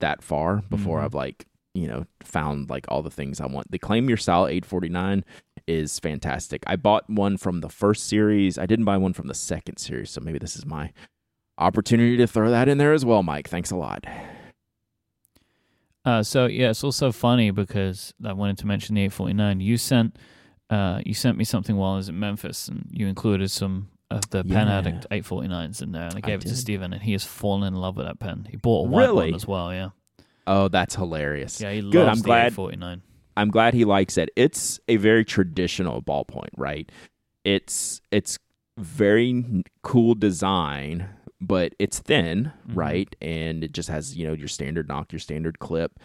that far before Mhm. I've like you know found like all the things I want. The Claim Your Style 849 is fantastic. I bought one from the first series. I didn't buy one from the second series, so maybe this is my opportunity to throw that in there as well, Mike. Thanks a lot. Uh, so yeah, it's also funny because I wanted to mention the 849. You sent uh, you sent me something while I was in Memphis, and you included some of the Pen Addict 849s in there, and I gave it to did. Steven, and he has fallen in love with that pen. He bought a white Really? one as well. Yeah, Oh, that's hilarious. yeah, he Good, loves I'm the glad- 849. I'm glad he likes it. It's a very traditional ballpoint, right? It's it's very cool design, but it's thin, Mhm. right? And it just has you know your standard knock, your standard clip,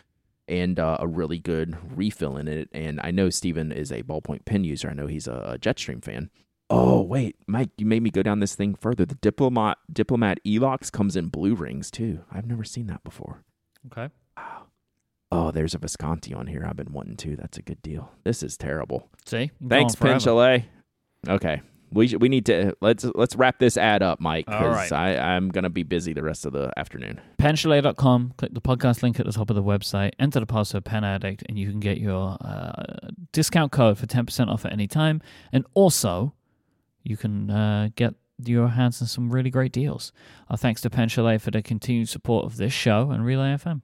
and uh, a really good refill in it. And I know Steven is a ballpoint pen user. I know he's a, Jetstream fan. Oh wait, Mike, you made me go down this thing further. The diplomat diplomat Elox comes in blue rings too. I've never seen that before. Okay. Wow. Oh, there's a Visconti on here. I've been wanting to. That's a good deal. This is terrible. See, You can go Thanks, forever. Okay, we sh- we need to let's let's wrap this ad up, Mike, because right. I I'm gonna be busy the rest of the afternoon. penchalet.com. Click the podcast link at the top of the website. Enter the password Pen Addict, and you can get your uh, discount code for ten percent off at any time. And also, you can uh, get your hands on some really great deals. Our thanks to Pen Chalet for their continued support of this show and Relay FM.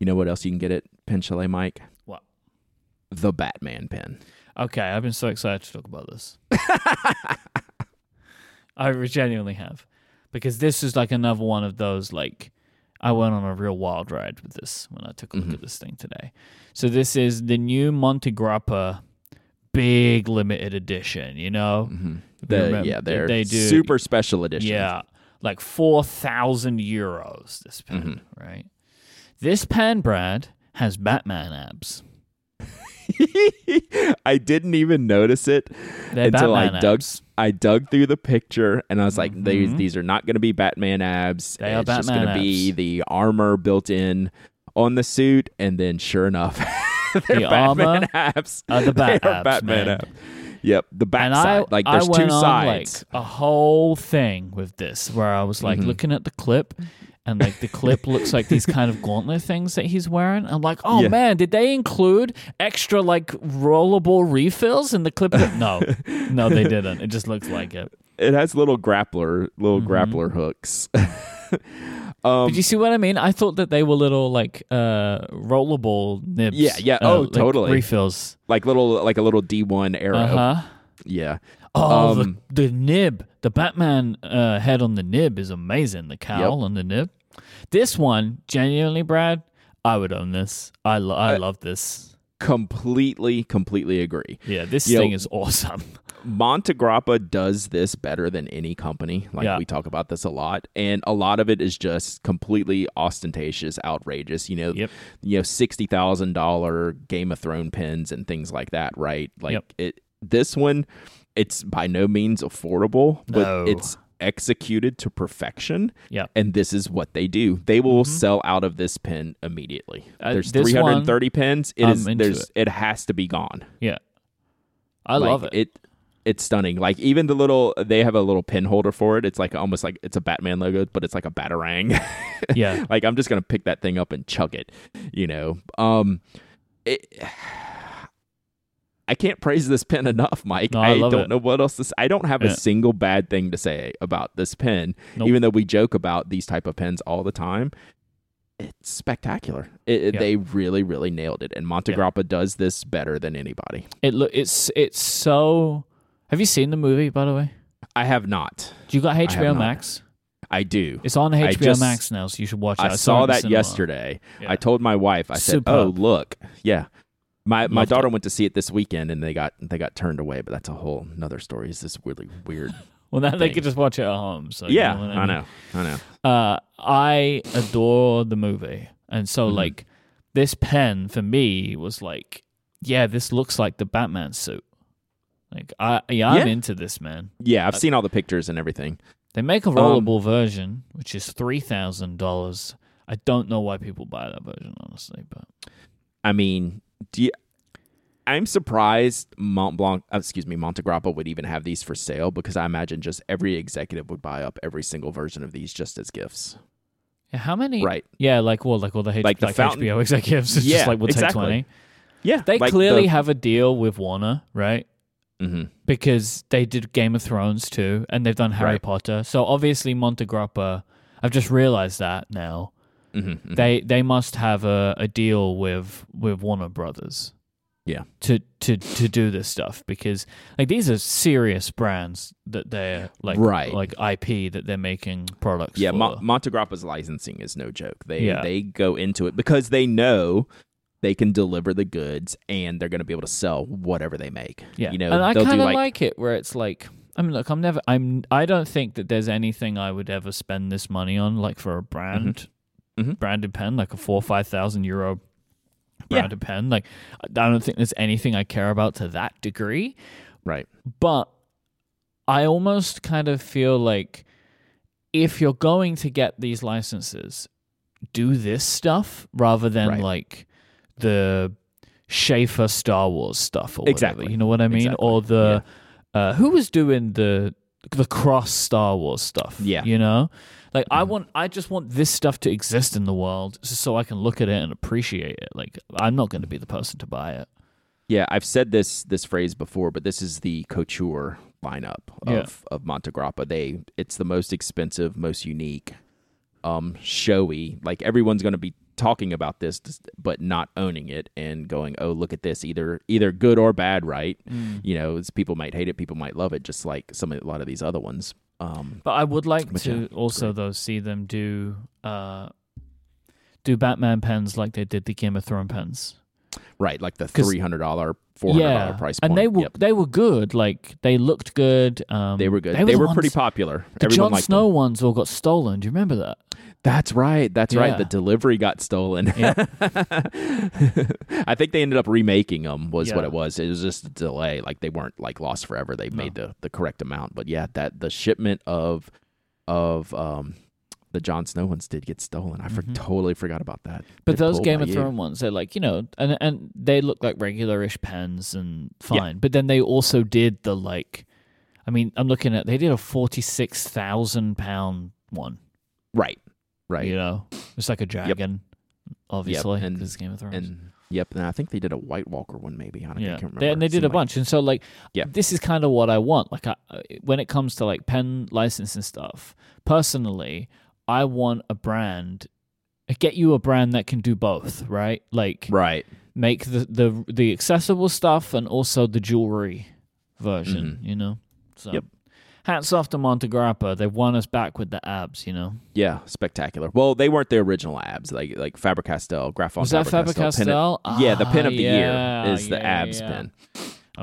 You know what else you can get at Pen Chalet, Mike? What? The Batman pen. Okay, I've been so excited to talk about this. I genuinely have, because this is like another one of those like. I went on a real wild ride with this when I took a look Mhm. at this thing today. So this is the new Montegrappa big limited edition, you know? hmm you The, remember, yeah, they're they do super special edition. Yeah, like 4,000 euros this pen, Mhm. right? This pen, Brad, has Batman abs. I didn't even notice it They're until I Batman dug abs. I dug through the picture and I was like, these Mhm. these are not going to be Batman abs. They are it's just going to be the armor built in on the suit, and then sure enough, they're The Batman abs. are the Bat abs, Batman man. abs. Yep, the back and side. I, like I there's went two on sides. like a whole thing with this where I was like Mhm. looking at the clip and like the clip looks like these kind of gauntlet things that he's wearing. I'm like, oh Yeah. man, did they include extra like rollable refills in the clip? No, no, they didn't. It just looks like it. it has little grappler, little Mhm. grappler hooks. um, Did you see what I mean? I thought that they were little like uh rollable nibs. Yeah, yeah. uh, Oh, like, totally. refills. like little, like a little D one arrow. Uh huh. Yeah, Oh, Um, the, the nib, the Batman uh, head on the nib is amazing. The cowl on the nib. This one, genuinely, Brad, I would own this. I lo- I Uh, love this. completely, completely agree. Yeah, this you thing know- is awesome. Montegrappa does this better than any company. Like Yeah. we talk about this a lot, and a lot of it is just completely ostentatious, outrageous. You know, Yep. you know, sixty thousand dollar Game of Thrones pins and things like that, right? Like Yep. it. This one, it's by no means affordable, but No. it's executed to perfection. Yeah. And this is what they do. They will Mhm. sell out of this pin immediately. Uh, there's this 330 pins. It I'm is there's it. it has to be gone. Yeah, I Like, love it. It it's stunning. Like even the little they have a little pin holder for it. It's like almost like it's a Batman logo, but it's like a batarang. Yeah, like I'm just gonna pick that thing up and chuck it. You know. Um. It, I can't praise this pen enough, Mike. No, I love don't it. know what else to say. I don't have Yeah. a single bad thing to say about this pen, Nope. even though we joke about these type of pens all the time. It's spectacular. It, Yeah. They really, really nailed it, and monte Montegrappa does this better than anybody. it look it's it's so. Have you seen the movie by the way? I have not. Do you got HBO. Max? I do. It's on HBO just- Max now, so you should watch it. I, it saw the that yesterday. I told my wife. I said, "Oh, look, yeah." My my Loved daughter it. went to see it this weekend, and they got they got turned away. But that's a whole another story. It's this really weird. Well, now they thing. could just watch it at home. So you yeah, know I mean? know, I know. uh, I adore the movie, and so Mhm. like this pen for me was like, yeah, this looks like the Batman suit. Like I, yeah, I'm Yeah. into this man. Yeah, I've Uh, seen all the pictures and everything. They make a Um, rollable version, which is three thousand dollars. I don't know why people buy that version, honestly, but I mean, do you, I'm surprised Mont Blanc, uh, excuse me, Montegrappa would even have these for sale because I imagine just every executive would buy up every single version of these just as gifts. yeah, how many? Right. Yeah, like well, like all the, H- Like like, the fountain- HBO executives. It's Yeah, just like we'll take twenty. Yeah. They like clearly the- have a deal with Warner, right? Mhm. because they did Game of Thrones too, and they've done Harry Right. Potter. So obviously Montegrappa, I've just realized that now. Mhm, mhm. They they must have a, a deal with with Warner Brothers. Yeah. To to to do this stuff because like these are serious brands that they're like Right. like IP that they're making products Yeah, for. Mo- Montegrappa's licensing is no joke. They Yeah. they go into it because they know they can deliver the goods and they're going to be able to sell whatever they make. yeah. you know, and I kind of like, like it where it's like I mean, look, I'm never. I'm. I don't think that there's anything I would ever spend this money on, like for a brand, Mhm. branded pen, like a four or five thousand euro Yeah. branded pen. Like, I don't think there's anything I care about to that degree. right. But I almost kind of feel like if you're going to get these licenses, do this stuff rather than Right. like the Sheaffer Star Wars stuff or whatever. Exactly. You know what I mean? Exactly. Or the uh, who was doing the the cross Star Wars stuff? Yeah. you know, like I Mhm. want, I just want this stuff to exist in the world, so I can look at it and appreciate it. Like I'm not going to be the person to buy it. Yeah, I've said this this phrase before, but this is the couture lineup of Yeah. of Montegrappa. They it's the most expensive, most unique, um, showy. Like everyone's going to be talking about this, but not owning it and going, "Oh, look at this!" Either either good or bad, right? You know, people might hate it, people might love it, just like some a lot of these other ones. Um, But I would like to yeah, also great. though see them do uh do Batman pens like they did the Game of Thrones pens. right, like the three hundred dollar, four hundred dollar yeah, price point. and they were Yep. they were good. Like they looked good. Um, they were good. They They were, were, the pretty popular. The Everyone Jon Snow them. ones all got stolen. Do you remember that? That's right. That's right. The delivery got stolen. Yeah. I think they ended up remaking them. Was what it was. It was just a delay. Like they weren't like lost forever. They made the the correct amount. But yeah, that the shipment of of um the Jon Snow ones did get stolen. I for, Mhm. totally forgot about that. But Good those Game of. Thrones ones, they're like, you know, and and they look like regular-ish pens and Yeah. fine. But then they also did the like, I mean, I'm looking at they did a forty-six thousand pound one. Right. Right. You know, it's like a dragon, obviously, and- because Game of Thrones. And yep, and I think they did a White Walker one maybe. I, don't, I yeah, can't remember. they, and they did a like- bunch, and so like, Yeah. this is kind of what I want. Like, I, when it comes to like pen license and stuff, personally, I want a brand. Get you a brand that can do both, right? Like, Right. make the the the accessible stuff and also the jewelry version. You know, so Mm-hmm. Yep. Hats off to Montegrappa. They won us back with the abs. You know, Yeah, spectacular. Well, they weren't the original abs, like like Faber Castell, Graf von. was that Faber Castell? yeah, the pin of the Ah, year is the yeah, abs yeah. pin.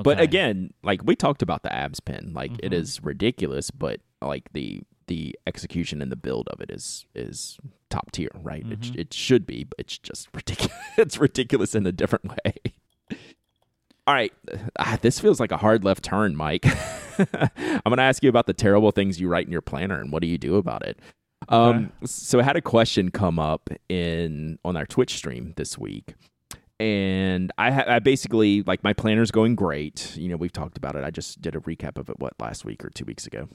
But again, like we talked about the abs pin, like it Mhm. is ridiculous, but like the the execution and the build of it is is top tier, right? It Mhm. it should be, but it's just ridiculous. it's ridiculous in a different way. All right, ah, this feels like a hard left turn, Mike. I'm going to ask you about the terrible things you write in your planner and what do you do about it. Um, so I had a question come up in on our Twitch stream this week, and I, ha- I basically like my planner's going great. You know, we've talked about it. I just did a recap of it what last week or two weeks ago.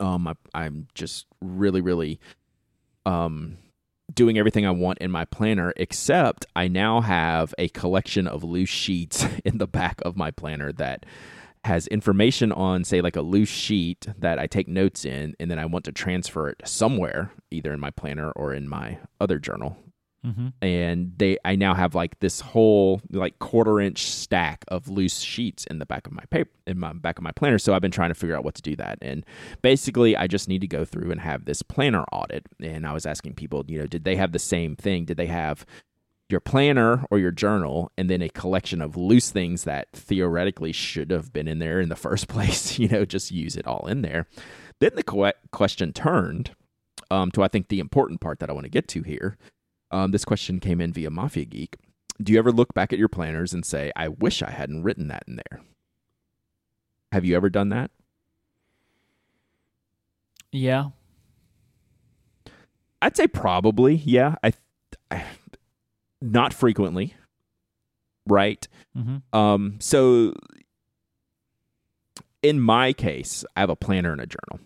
Um, I, I'm just really, really, um, doing everything I want in my planner, except I now have a collection of loose sheets in the back of my planner that has information on, say, like a loose sheet that I take notes in, and then I want to transfer it somewhere, either in my planner or in my other journal. Mhm. And they, I now have like this whole like quarter inch stack of loose sheets in the back of my paper, in my back of my planner. So I've been trying to figure out what to do that. And basically, I just need to go through and have this planner audit. And I was asking people, you know, did they have the same thing? Did they have your planner or your journal and then a collection of loose things that theoretically should have been in there in the first place you know just use it all in there then the question turned um, to i think the important part that i want to get to here um, this question came in via mafia geek. Do you ever look back at your planners and say i wish i hadn't written that in there have you ever done that? Yeah. i'd say probably yeah. I, I not frequently right? Hmm Um, so in my case, I have a planner and a journal.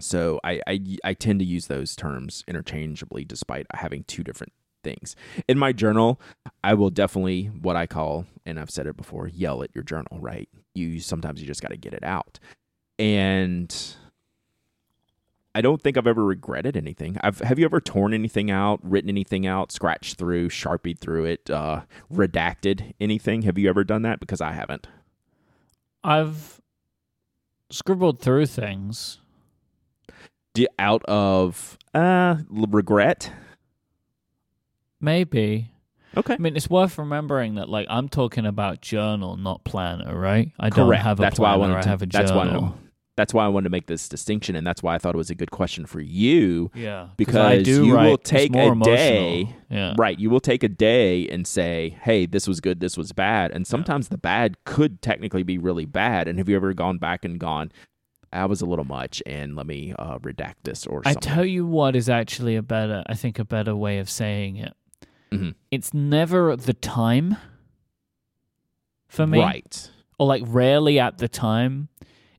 So I, I I tend to use those terms interchangeably despite having two different things. In my journal, I will definitely what I call, and I've said it before, yell at your journal, right? You sometimes you just gotta get it out. And I don't think I've ever regretted anything. I've have you ever torn anything out, written anything out, scratched through, sharpied through it, uh, redacted anything? Have you ever done that? Because I haven't. I've scribbled through things. Out of uh regret. Maybe. Okay. I mean, it's worth remembering that, like, I'm talking about journal, not planner, right? I don't Correct. have a that's why I planner. wanted to. I have a that's journal. why. That's why I wanted to make this distinction, and that's why I thought it was a good question for you. yeah, Because I do you write, will take a emotional. day- Yeah. Right. You will take a day and say, "Hey, this was good. This was bad," and sometimes the bad could technically be really bad. And have you ever gone back and gone, "That was a little much," and let me uh, redact this or I something? tell you what is actually a better, I think, a better way of saying it. Mhm. It's never at the time for me, Right. or like rarely at the time.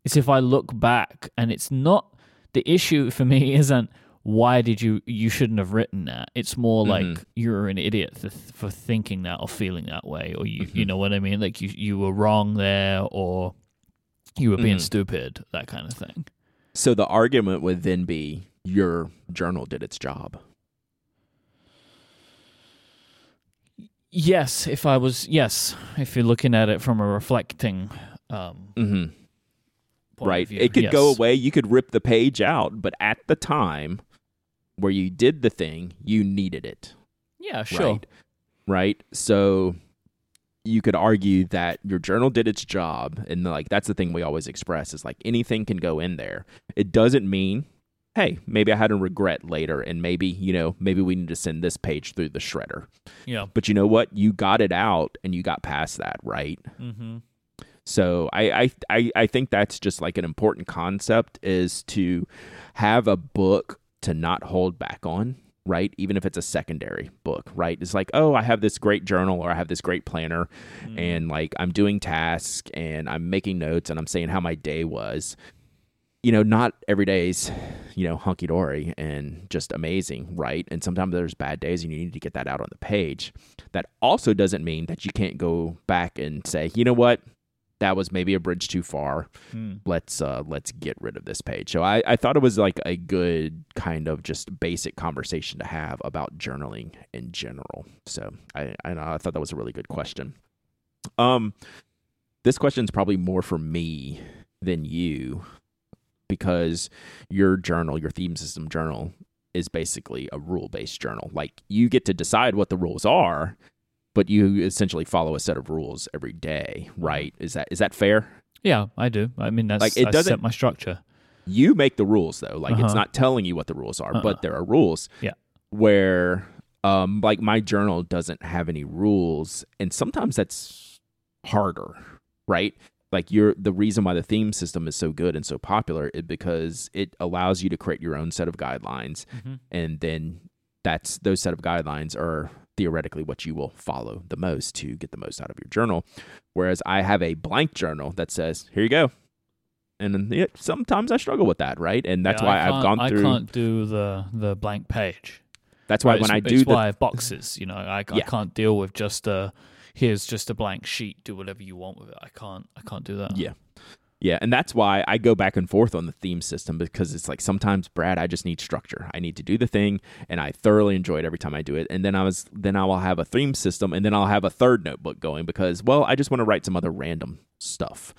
It's if I look back and it's not the issue for me isn't why did you you shouldn't have written that. It's more like Mhm. you're an idiot for, for thinking that or feeling that way, or you you Mhm. know what I mean. Like you you were wrong there, or you were being Mhm. stupid, that kind of thing. So the argument would then be your journal did its job. Yes, if I was yes, if you're looking at it from a reflecting um Mm-hmm. point right. of view, It could go away. You could rip the page out, but at the time where you did the thing, you needed it. Yeah, sure. Right. Right. So you could argue that your journal did its job. And like that's the thing we always express is like anything can go in there. It doesn't mean hey, maybe I had a regret later, and maybe you know maybe we need to send this page through the shredder. Yeah. But you know what? You got it out, and you got past that, right? Mm-hmm. So I, I I I think that's just like an important concept is to have a book to not hold back on, right? Even if it's a secondary book, right? It's like, oh, I have this great journal or I have this great planner Mm. and like I'm doing tasks and I'm making notes and I'm saying how my day was. You know, not every day's, you know, hunky dory and just amazing, right? And sometimes there's bad days and you need to get that out on the page. That also doesn't mean that you can't go back and say, you know what, that was maybe a bridge too far. Mm. let's uh let's get rid of this page. So i i thought it was like a good kind of just basic conversation to have about journaling in general. So i i, I thought that was a really good question. Um this question is probably more for me than you because your journal your theme system journal is basically a rule based journal. Like you get to decide what the rules are but you essentially follow a set of rules every day right is that is that fair Yeah, I do. I mean, that's Like, it I doesn't- set my structure. you make the rules though like it's Uh-huh. not telling you what the rules are Uh-uh. but there are rules Yeah. where um like my journal doesn't have any rules and sometimes that's harder right like you're the reason why the theme system is so good and so popular is because it allows you to create your own set of guidelines Mm-hmm. and then that's those set of guidelines are theoretically what you will follow the most to get the most out of your journal whereas i have a blank journal that says here you go and then yeah, sometimes i struggle with that right and that's Yeah, why i've gone through I can't do the the blank page. that's why Right, when i do the I boxes. You know, I, I can't deal with just a here's just a blank sheet. Do whatever you want with it. I can't. I can't do that. Yeah. Yeah, and that's why I go back and forth on the theme system because it's like sometimes Brad, I just need structure. I need to do the thing and I thoroughly enjoy it every time I do it. And then I was then I will have a theme system and then I'll have a third notebook going because well, I just want to write some other random stuff.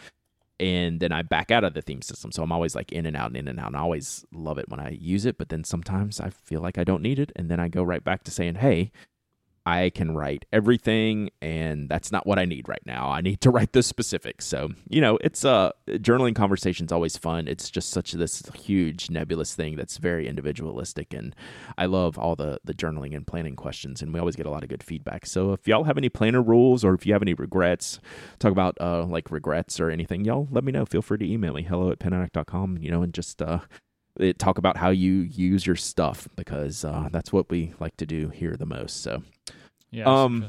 And then I back out of the theme system. So I'm always like in and out and in and out. And I always love it when I use it, but then sometimes I feel like I don't need it and then I go right back to saying, "Hey, I can write everything, and that's not what I need right now. I need to write the specifics. So, you know, it's uh journaling conversation's always fun. It's just such this huge nebulous thing that's very individualistic, and I love all the the journaling and planning questions, and we always get a lot of good feedback. So, if y'all have any planner rules or if you have any regrets, talk about uh like regrets or anything, y'all let me know. Feel free to email me hello at penaddict.com, you know, and just uh it, talk about how you use your stuff because uh, that's what we like to do here the most. So, Yeah. Um,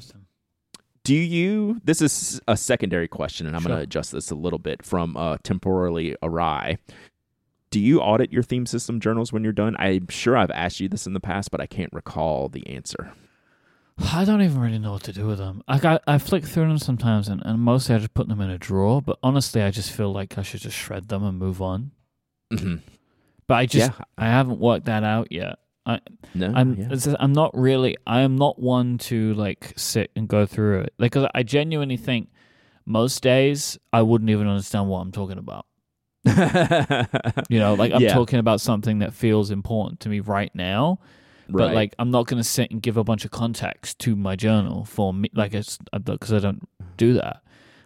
do you this is a secondary question and i'm going to adjust this a little bit from uh, temporarily awry do you audit your theme system journals when you're done i'm sure i've asked you this in the past but i can't recall the answer I don't even really know what to do with them. I got I flick through them sometimes, and, and mostly I just put them in a drawer. But honestly, I just feel like I should just shred them and move on. Mhm. But I just yeah I haven't worked that out yet. No I'm yeah. I'm not really I am not one to like sit and go through it. Like 'cause I genuinely think most days I wouldn't even understand what I'm talking about. You know, like I'm Yeah. talking about something that feels important to me right now, but like I'm not going to sit and give a bunch of context to my journal for me like it's because I don't do that.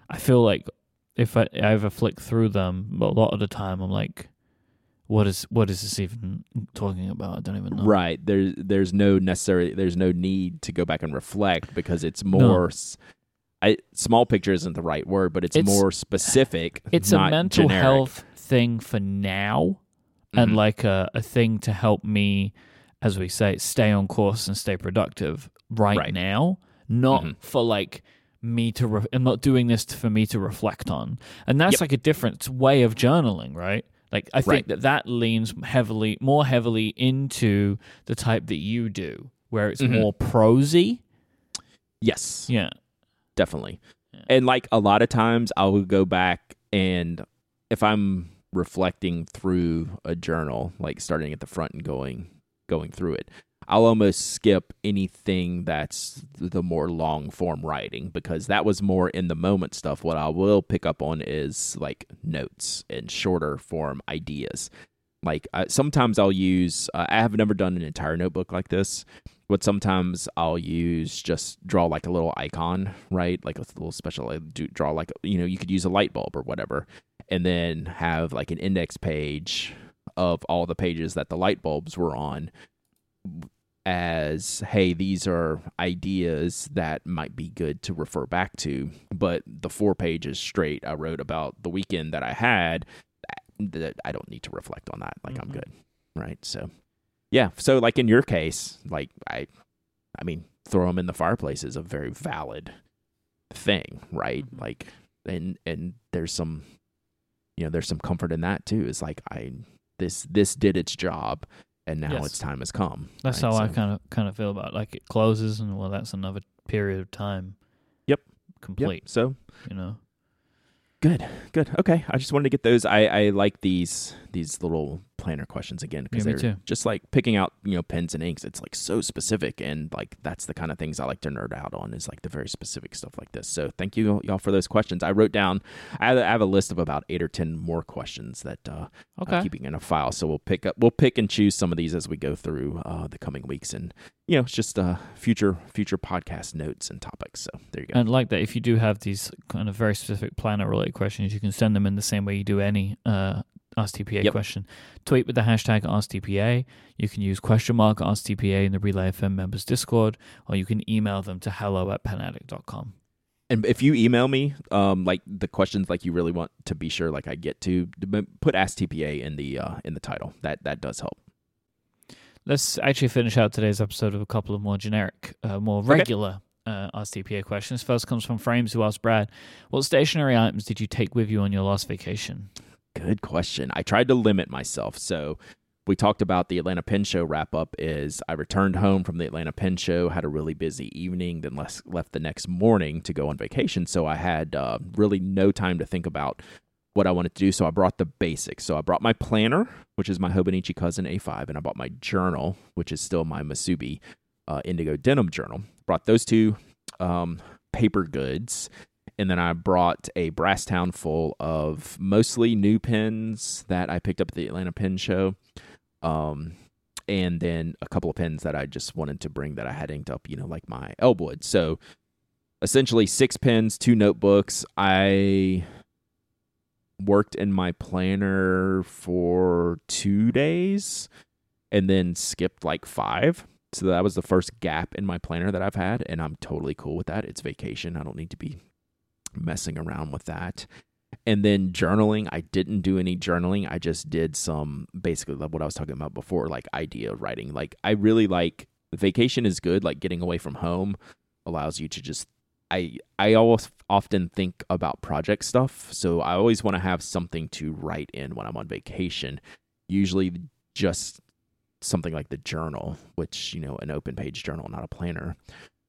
I feel like if I, I ever flick through them, a lot of the time I'm like what is what is this even talking about? I don't even know. right there's there's no necessary there's no need to go back and reflect because it's more s I small picture isn't the right word but it's, It's- more specific it's a mental generic. health thing for now and Mhm. like a, a thing to help me as we say stay on course and stay productive right, Right. now not Mhm. for like me to re- i'm not doing this for me to reflect on and that's Yep. like a different way of journaling right like i think Right. that that leans heavily more heavily into the type that you do where it's Mhm. more prosy yes yeah definitely. Yeah. And like a lot of times I will go back and if I'm reflecting through a journal, like starting at the front and going going through it, I'll almost skip anything that's the more long form writing because that was more in the moment stuff. What I will pick up on is like notes and shorter form ideas. Like uh, sometimes I'll use. Uh, I have never done an entire notebook like this, but sometimes I'll use just draw like a little icon, right? Like a little special. Do draw like you know you could use a light bulb or whatever, and then have like an index page of all the pages that the light bulbs were on as hey these are ideas that might be good to refer back to. But the four pages straight i wrote about the weekend that i had that i don't need to reflect on that. Like i'm Mhm. good right? So yeah. So like in your case like i i mean throw them in the fireplace is a very valid thing right? Mhm. like and and there's some you know there's some comfort in that too. Is like i this this did its job and now Yes. its time has come That's right? how I kind of kind of feel about it. like it closes and well that's another period of time. Yep. Complete, Yep. So you know. good, good. Okay, I just wanted to get those. I I like these these little planner questions again because Yeah, they're too. just like picking out you know pens and inks. It's like so specific and like that's the kind of things I like to nerd out on is like the very specific stuff like this. So thank you y'all for those questions. I wrote down. I have, a list of about eight or ten more questions that uh, Okay. I'm keeping in a file. So we'll pick up we'll pick and choose some of these as we go through uh, the coming weeks and you know it's just uh, future future podcast notes and topics. So there you go. And like that, if you do have these kind of very specific planner related questions, you can send them in the same way you do any uh, AskTPA Yep. question. Tweet with the hashtag AskTPA. You can use question mark AskTPA in the Relay FM members Discord, or you can email them to hello at penaddict.com. And if you email me, um, like the questions like you really want to be sure like I get to, put Ask TPA in the uh, in the title. That that does help. Let's actually finish out today's episode with a couple of more generic, uh, more Okay. regular uh, AskTPA questions. First comes from Frames, who asked Brad, What stationary items did you take with you on your last vacation? Good question. I tried to limit myself. So we talked about the Atlanta Pen Show wrap up. Is I returned home from the Atlanta Pen Show, had a really busy evening, then left the next morning to go on vacation. So I had uh, really no time to think about what I wanted to do. So I brought the basics. So I brought my planner, which is my Hobonichi Cousin A5, and I bought my journal, which is still my Musubi uh, Indigo Denim Journal. Brought those two um, paper goods. And then I brought a brass town full of mostly new pens that I picked up at the Atlanta Pen Show. Um, and then a couple of pens that I just wanted to bring that I had inked up, you know, like my Elwood. So essentially six pens, two notebooks. I worked in my planner for two days and then skipped like five. So that was the first gap in my planner that I've had, and I'm totally cool with that. It's vacation. I don't need to be messing around with that. And then journaling, I didn't do any journaling. I just did some basically what I was talking about before, like idea writing. Like I really like vacation is good. Like getting away from home allows you to just I I always often think about project stuff, so I always want to have something to write in when I'm on vacation. Usually just something like the journal, which, you know, an open page journal, not a planner,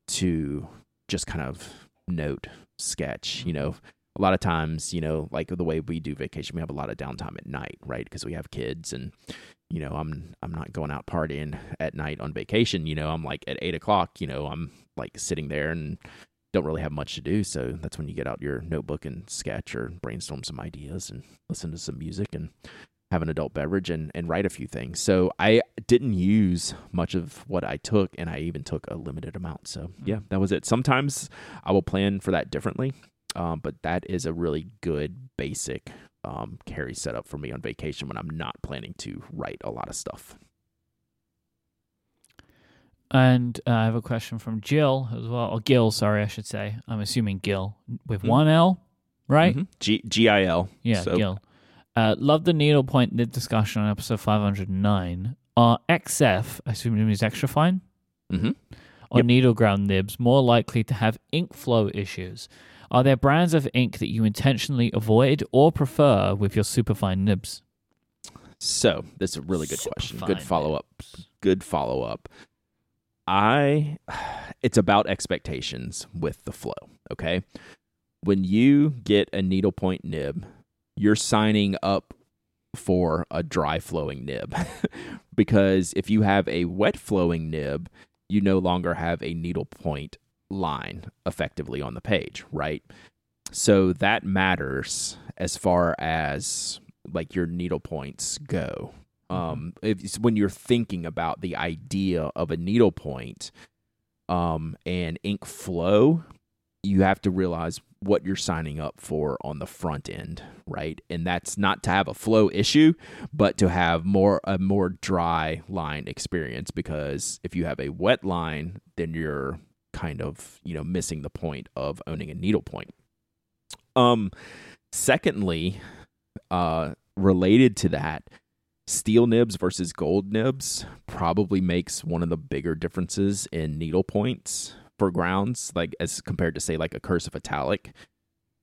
to just kind of note, sketch, you know. Mm-hmm. A lot of times, you know, like the way we do vacation, we have a lot of downtime at night, right? Because we have kids and you know, I'm I'm not going out partying at night on vacation. You know, I'm like at eight o'clock, you know, I'm like sitting there and don't really have much to do. So that's when you get out your notebook and sketch or brainstorm some ideas and listen to some music and have an adult beverage and, and write a few things. So I didn't use much of what I took and I even took a limited amount. So yeah, that was it. Sometimes I will plan for that differently. Um, but that is a really good basic um, carry setup for me on vacation when I'm not planning to write a lot of stuff. And uh, I have a question from Jill as well, or Gil, sorry, I should say. I'm assuming Gil with Mhm. one L, right? Mhm. G G I L. Yeah, So- Gil. Uh, love the needlepoint nib discussion on episode 509. Are XF, I assume it means extra fine, Mm-hmm. or Yep. needle ground nibs more likely to have ink flow issues? Are there brands of ink that you intentionally avoid or prefer with your superfine nibs? So this is a really good question. Good follow up. Good follow up. I it's about expectations with the flow, okay? When you get a needlepoint nib, you're signing up for a dry flowing nib. because if you have a wet flowing nib, you no longer have a needlepoint line effectively on the page, right? So that matters as far as like your needle points go. Um, if when you're thinking about the idea of a needle point, um, and ink flow, you have to realize what you're signing up for on the front end, right? And that's not to have a flow issue, but to have more a more dry line experience because if you have a wet line, then you're kind of, you know, missing the point of owning a needlepoint. Um secondly, uh related to that, steel nibs versus gold nibs probably makes one of the bigger differences in needle points for grounds, like as compared to say like a cursive italic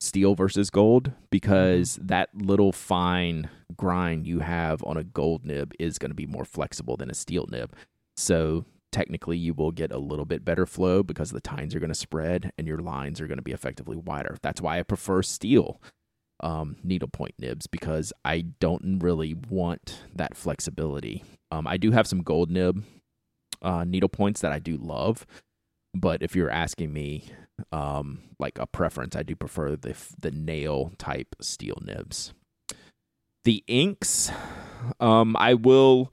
steel versus gold, because that little fine grind you have on a gold nib is going to be more flexible than a steel nib. So technically you will get a little bit better flow because the tines are going to spread and your lines are going to be effectively wider. That's why I prefer steel um, needlepoint nibs because I don't really want that flexibility. Um, I do have some gold nib uh, needle points that I do love, but if you're asking me um, like a preference, I do prefer the the nail type steel nibs. The inks, um, I will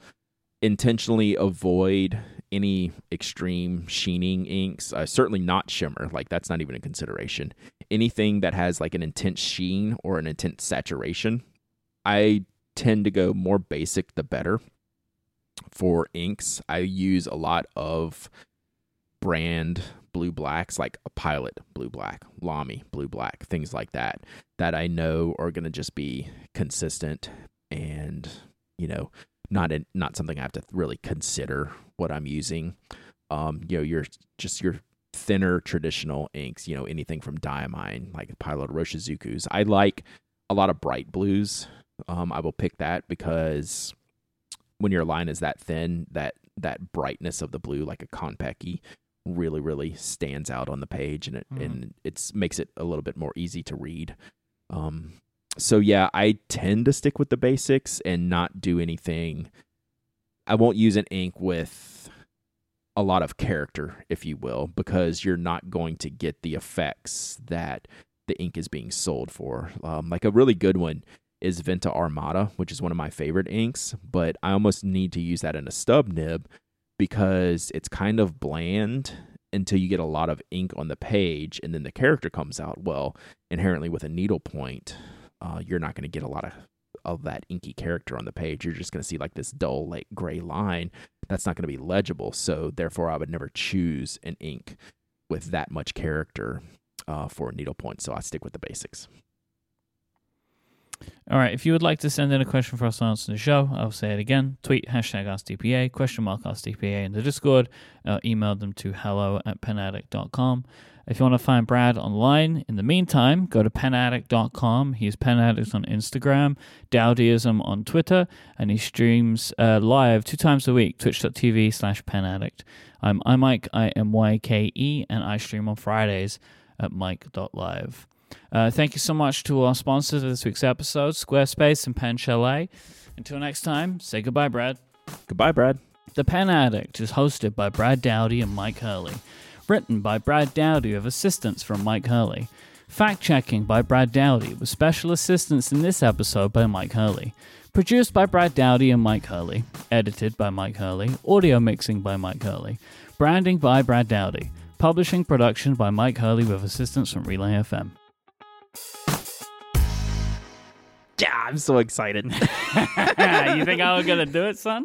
intentionally avoid any extreme sheening inks. Uh, certainly not shimmer. Like that's not even a consideration. Anything that has like an intense sheen or an intense saturation, I tend to go more basic the better. For inks, I use a lot of brand blue blacks like a pilot blue black, Lamy blue black, things like that that I know are going to just be consistent and you know not a, not something I have to really consider what I'm using. Um, you know, your just your thinner traditional inks, you know, anything from Diamine, like Pilot Iroshizuku's. I like a lot of bright blues. Um, I will pick that because when your line is that thin, that that brightness of the blue, like a Konpeki, really really stands out on the page, and it mm. and it's makes it a little bit more easy to read. Um, so yeah, I tend to stick with the basics and not do anything. I won't use an ink with a lot of character, if you will, because you're not going to get the effects that the ink is being sold for. Um, like a really good one is Venta Armada, which is one of my favorite inks, but I almost need to use that in a stub nib because it's kind of bland until you get a lot of ink on the page and then the character comes out. Well, inherently with a needlepoint, uh, you're not going to get a lot of of that inky character on the page. You're just going to see like this dull, like gray line that's not going to be legible. So therefore, I would never choose an ink with that much character uh, for a needlepoint. So I stick with the basics. All right. If you would like to send in a question for us to answer the show, I'll say it again. Tweet hashtag AskTPA, question mark AskTPA in the Discord. Uh, email them to hello at penaddict.com. If you want to find Brad online, in the meantime, go to penaddict.com. He's penaddict on Instagram, Dowdyism on Twitter, and he streams uh, live two times a week, twitch.tv slash penaddict. I'm iMyke, I-M-Y-K-E, and I stream on Fridays at myke.live. Uh, thank you so much to our sponsors of this week's episode, Squarespace and Pen Chalet. Until next time, say goodbye, Brad. Goodbye, Brad. The Pen Addict is hosted by Brad Dowdy and Myke Hurley. Written by Brad Dowdy with assistance from Myke Hurley. Fact checking by Brad Dowdy with special assistance in this episode by Myke Hurley. Produced by Brad Dowdy and Myke Hurley. Edited by Myke Hurley. Audio mixing by Myke Hurley. Branding by Brad Dowdy. Publishing production by Myke Hurley with assistance from Relay FM. Yeah, I'm so excited. you think I was gonna do it, son?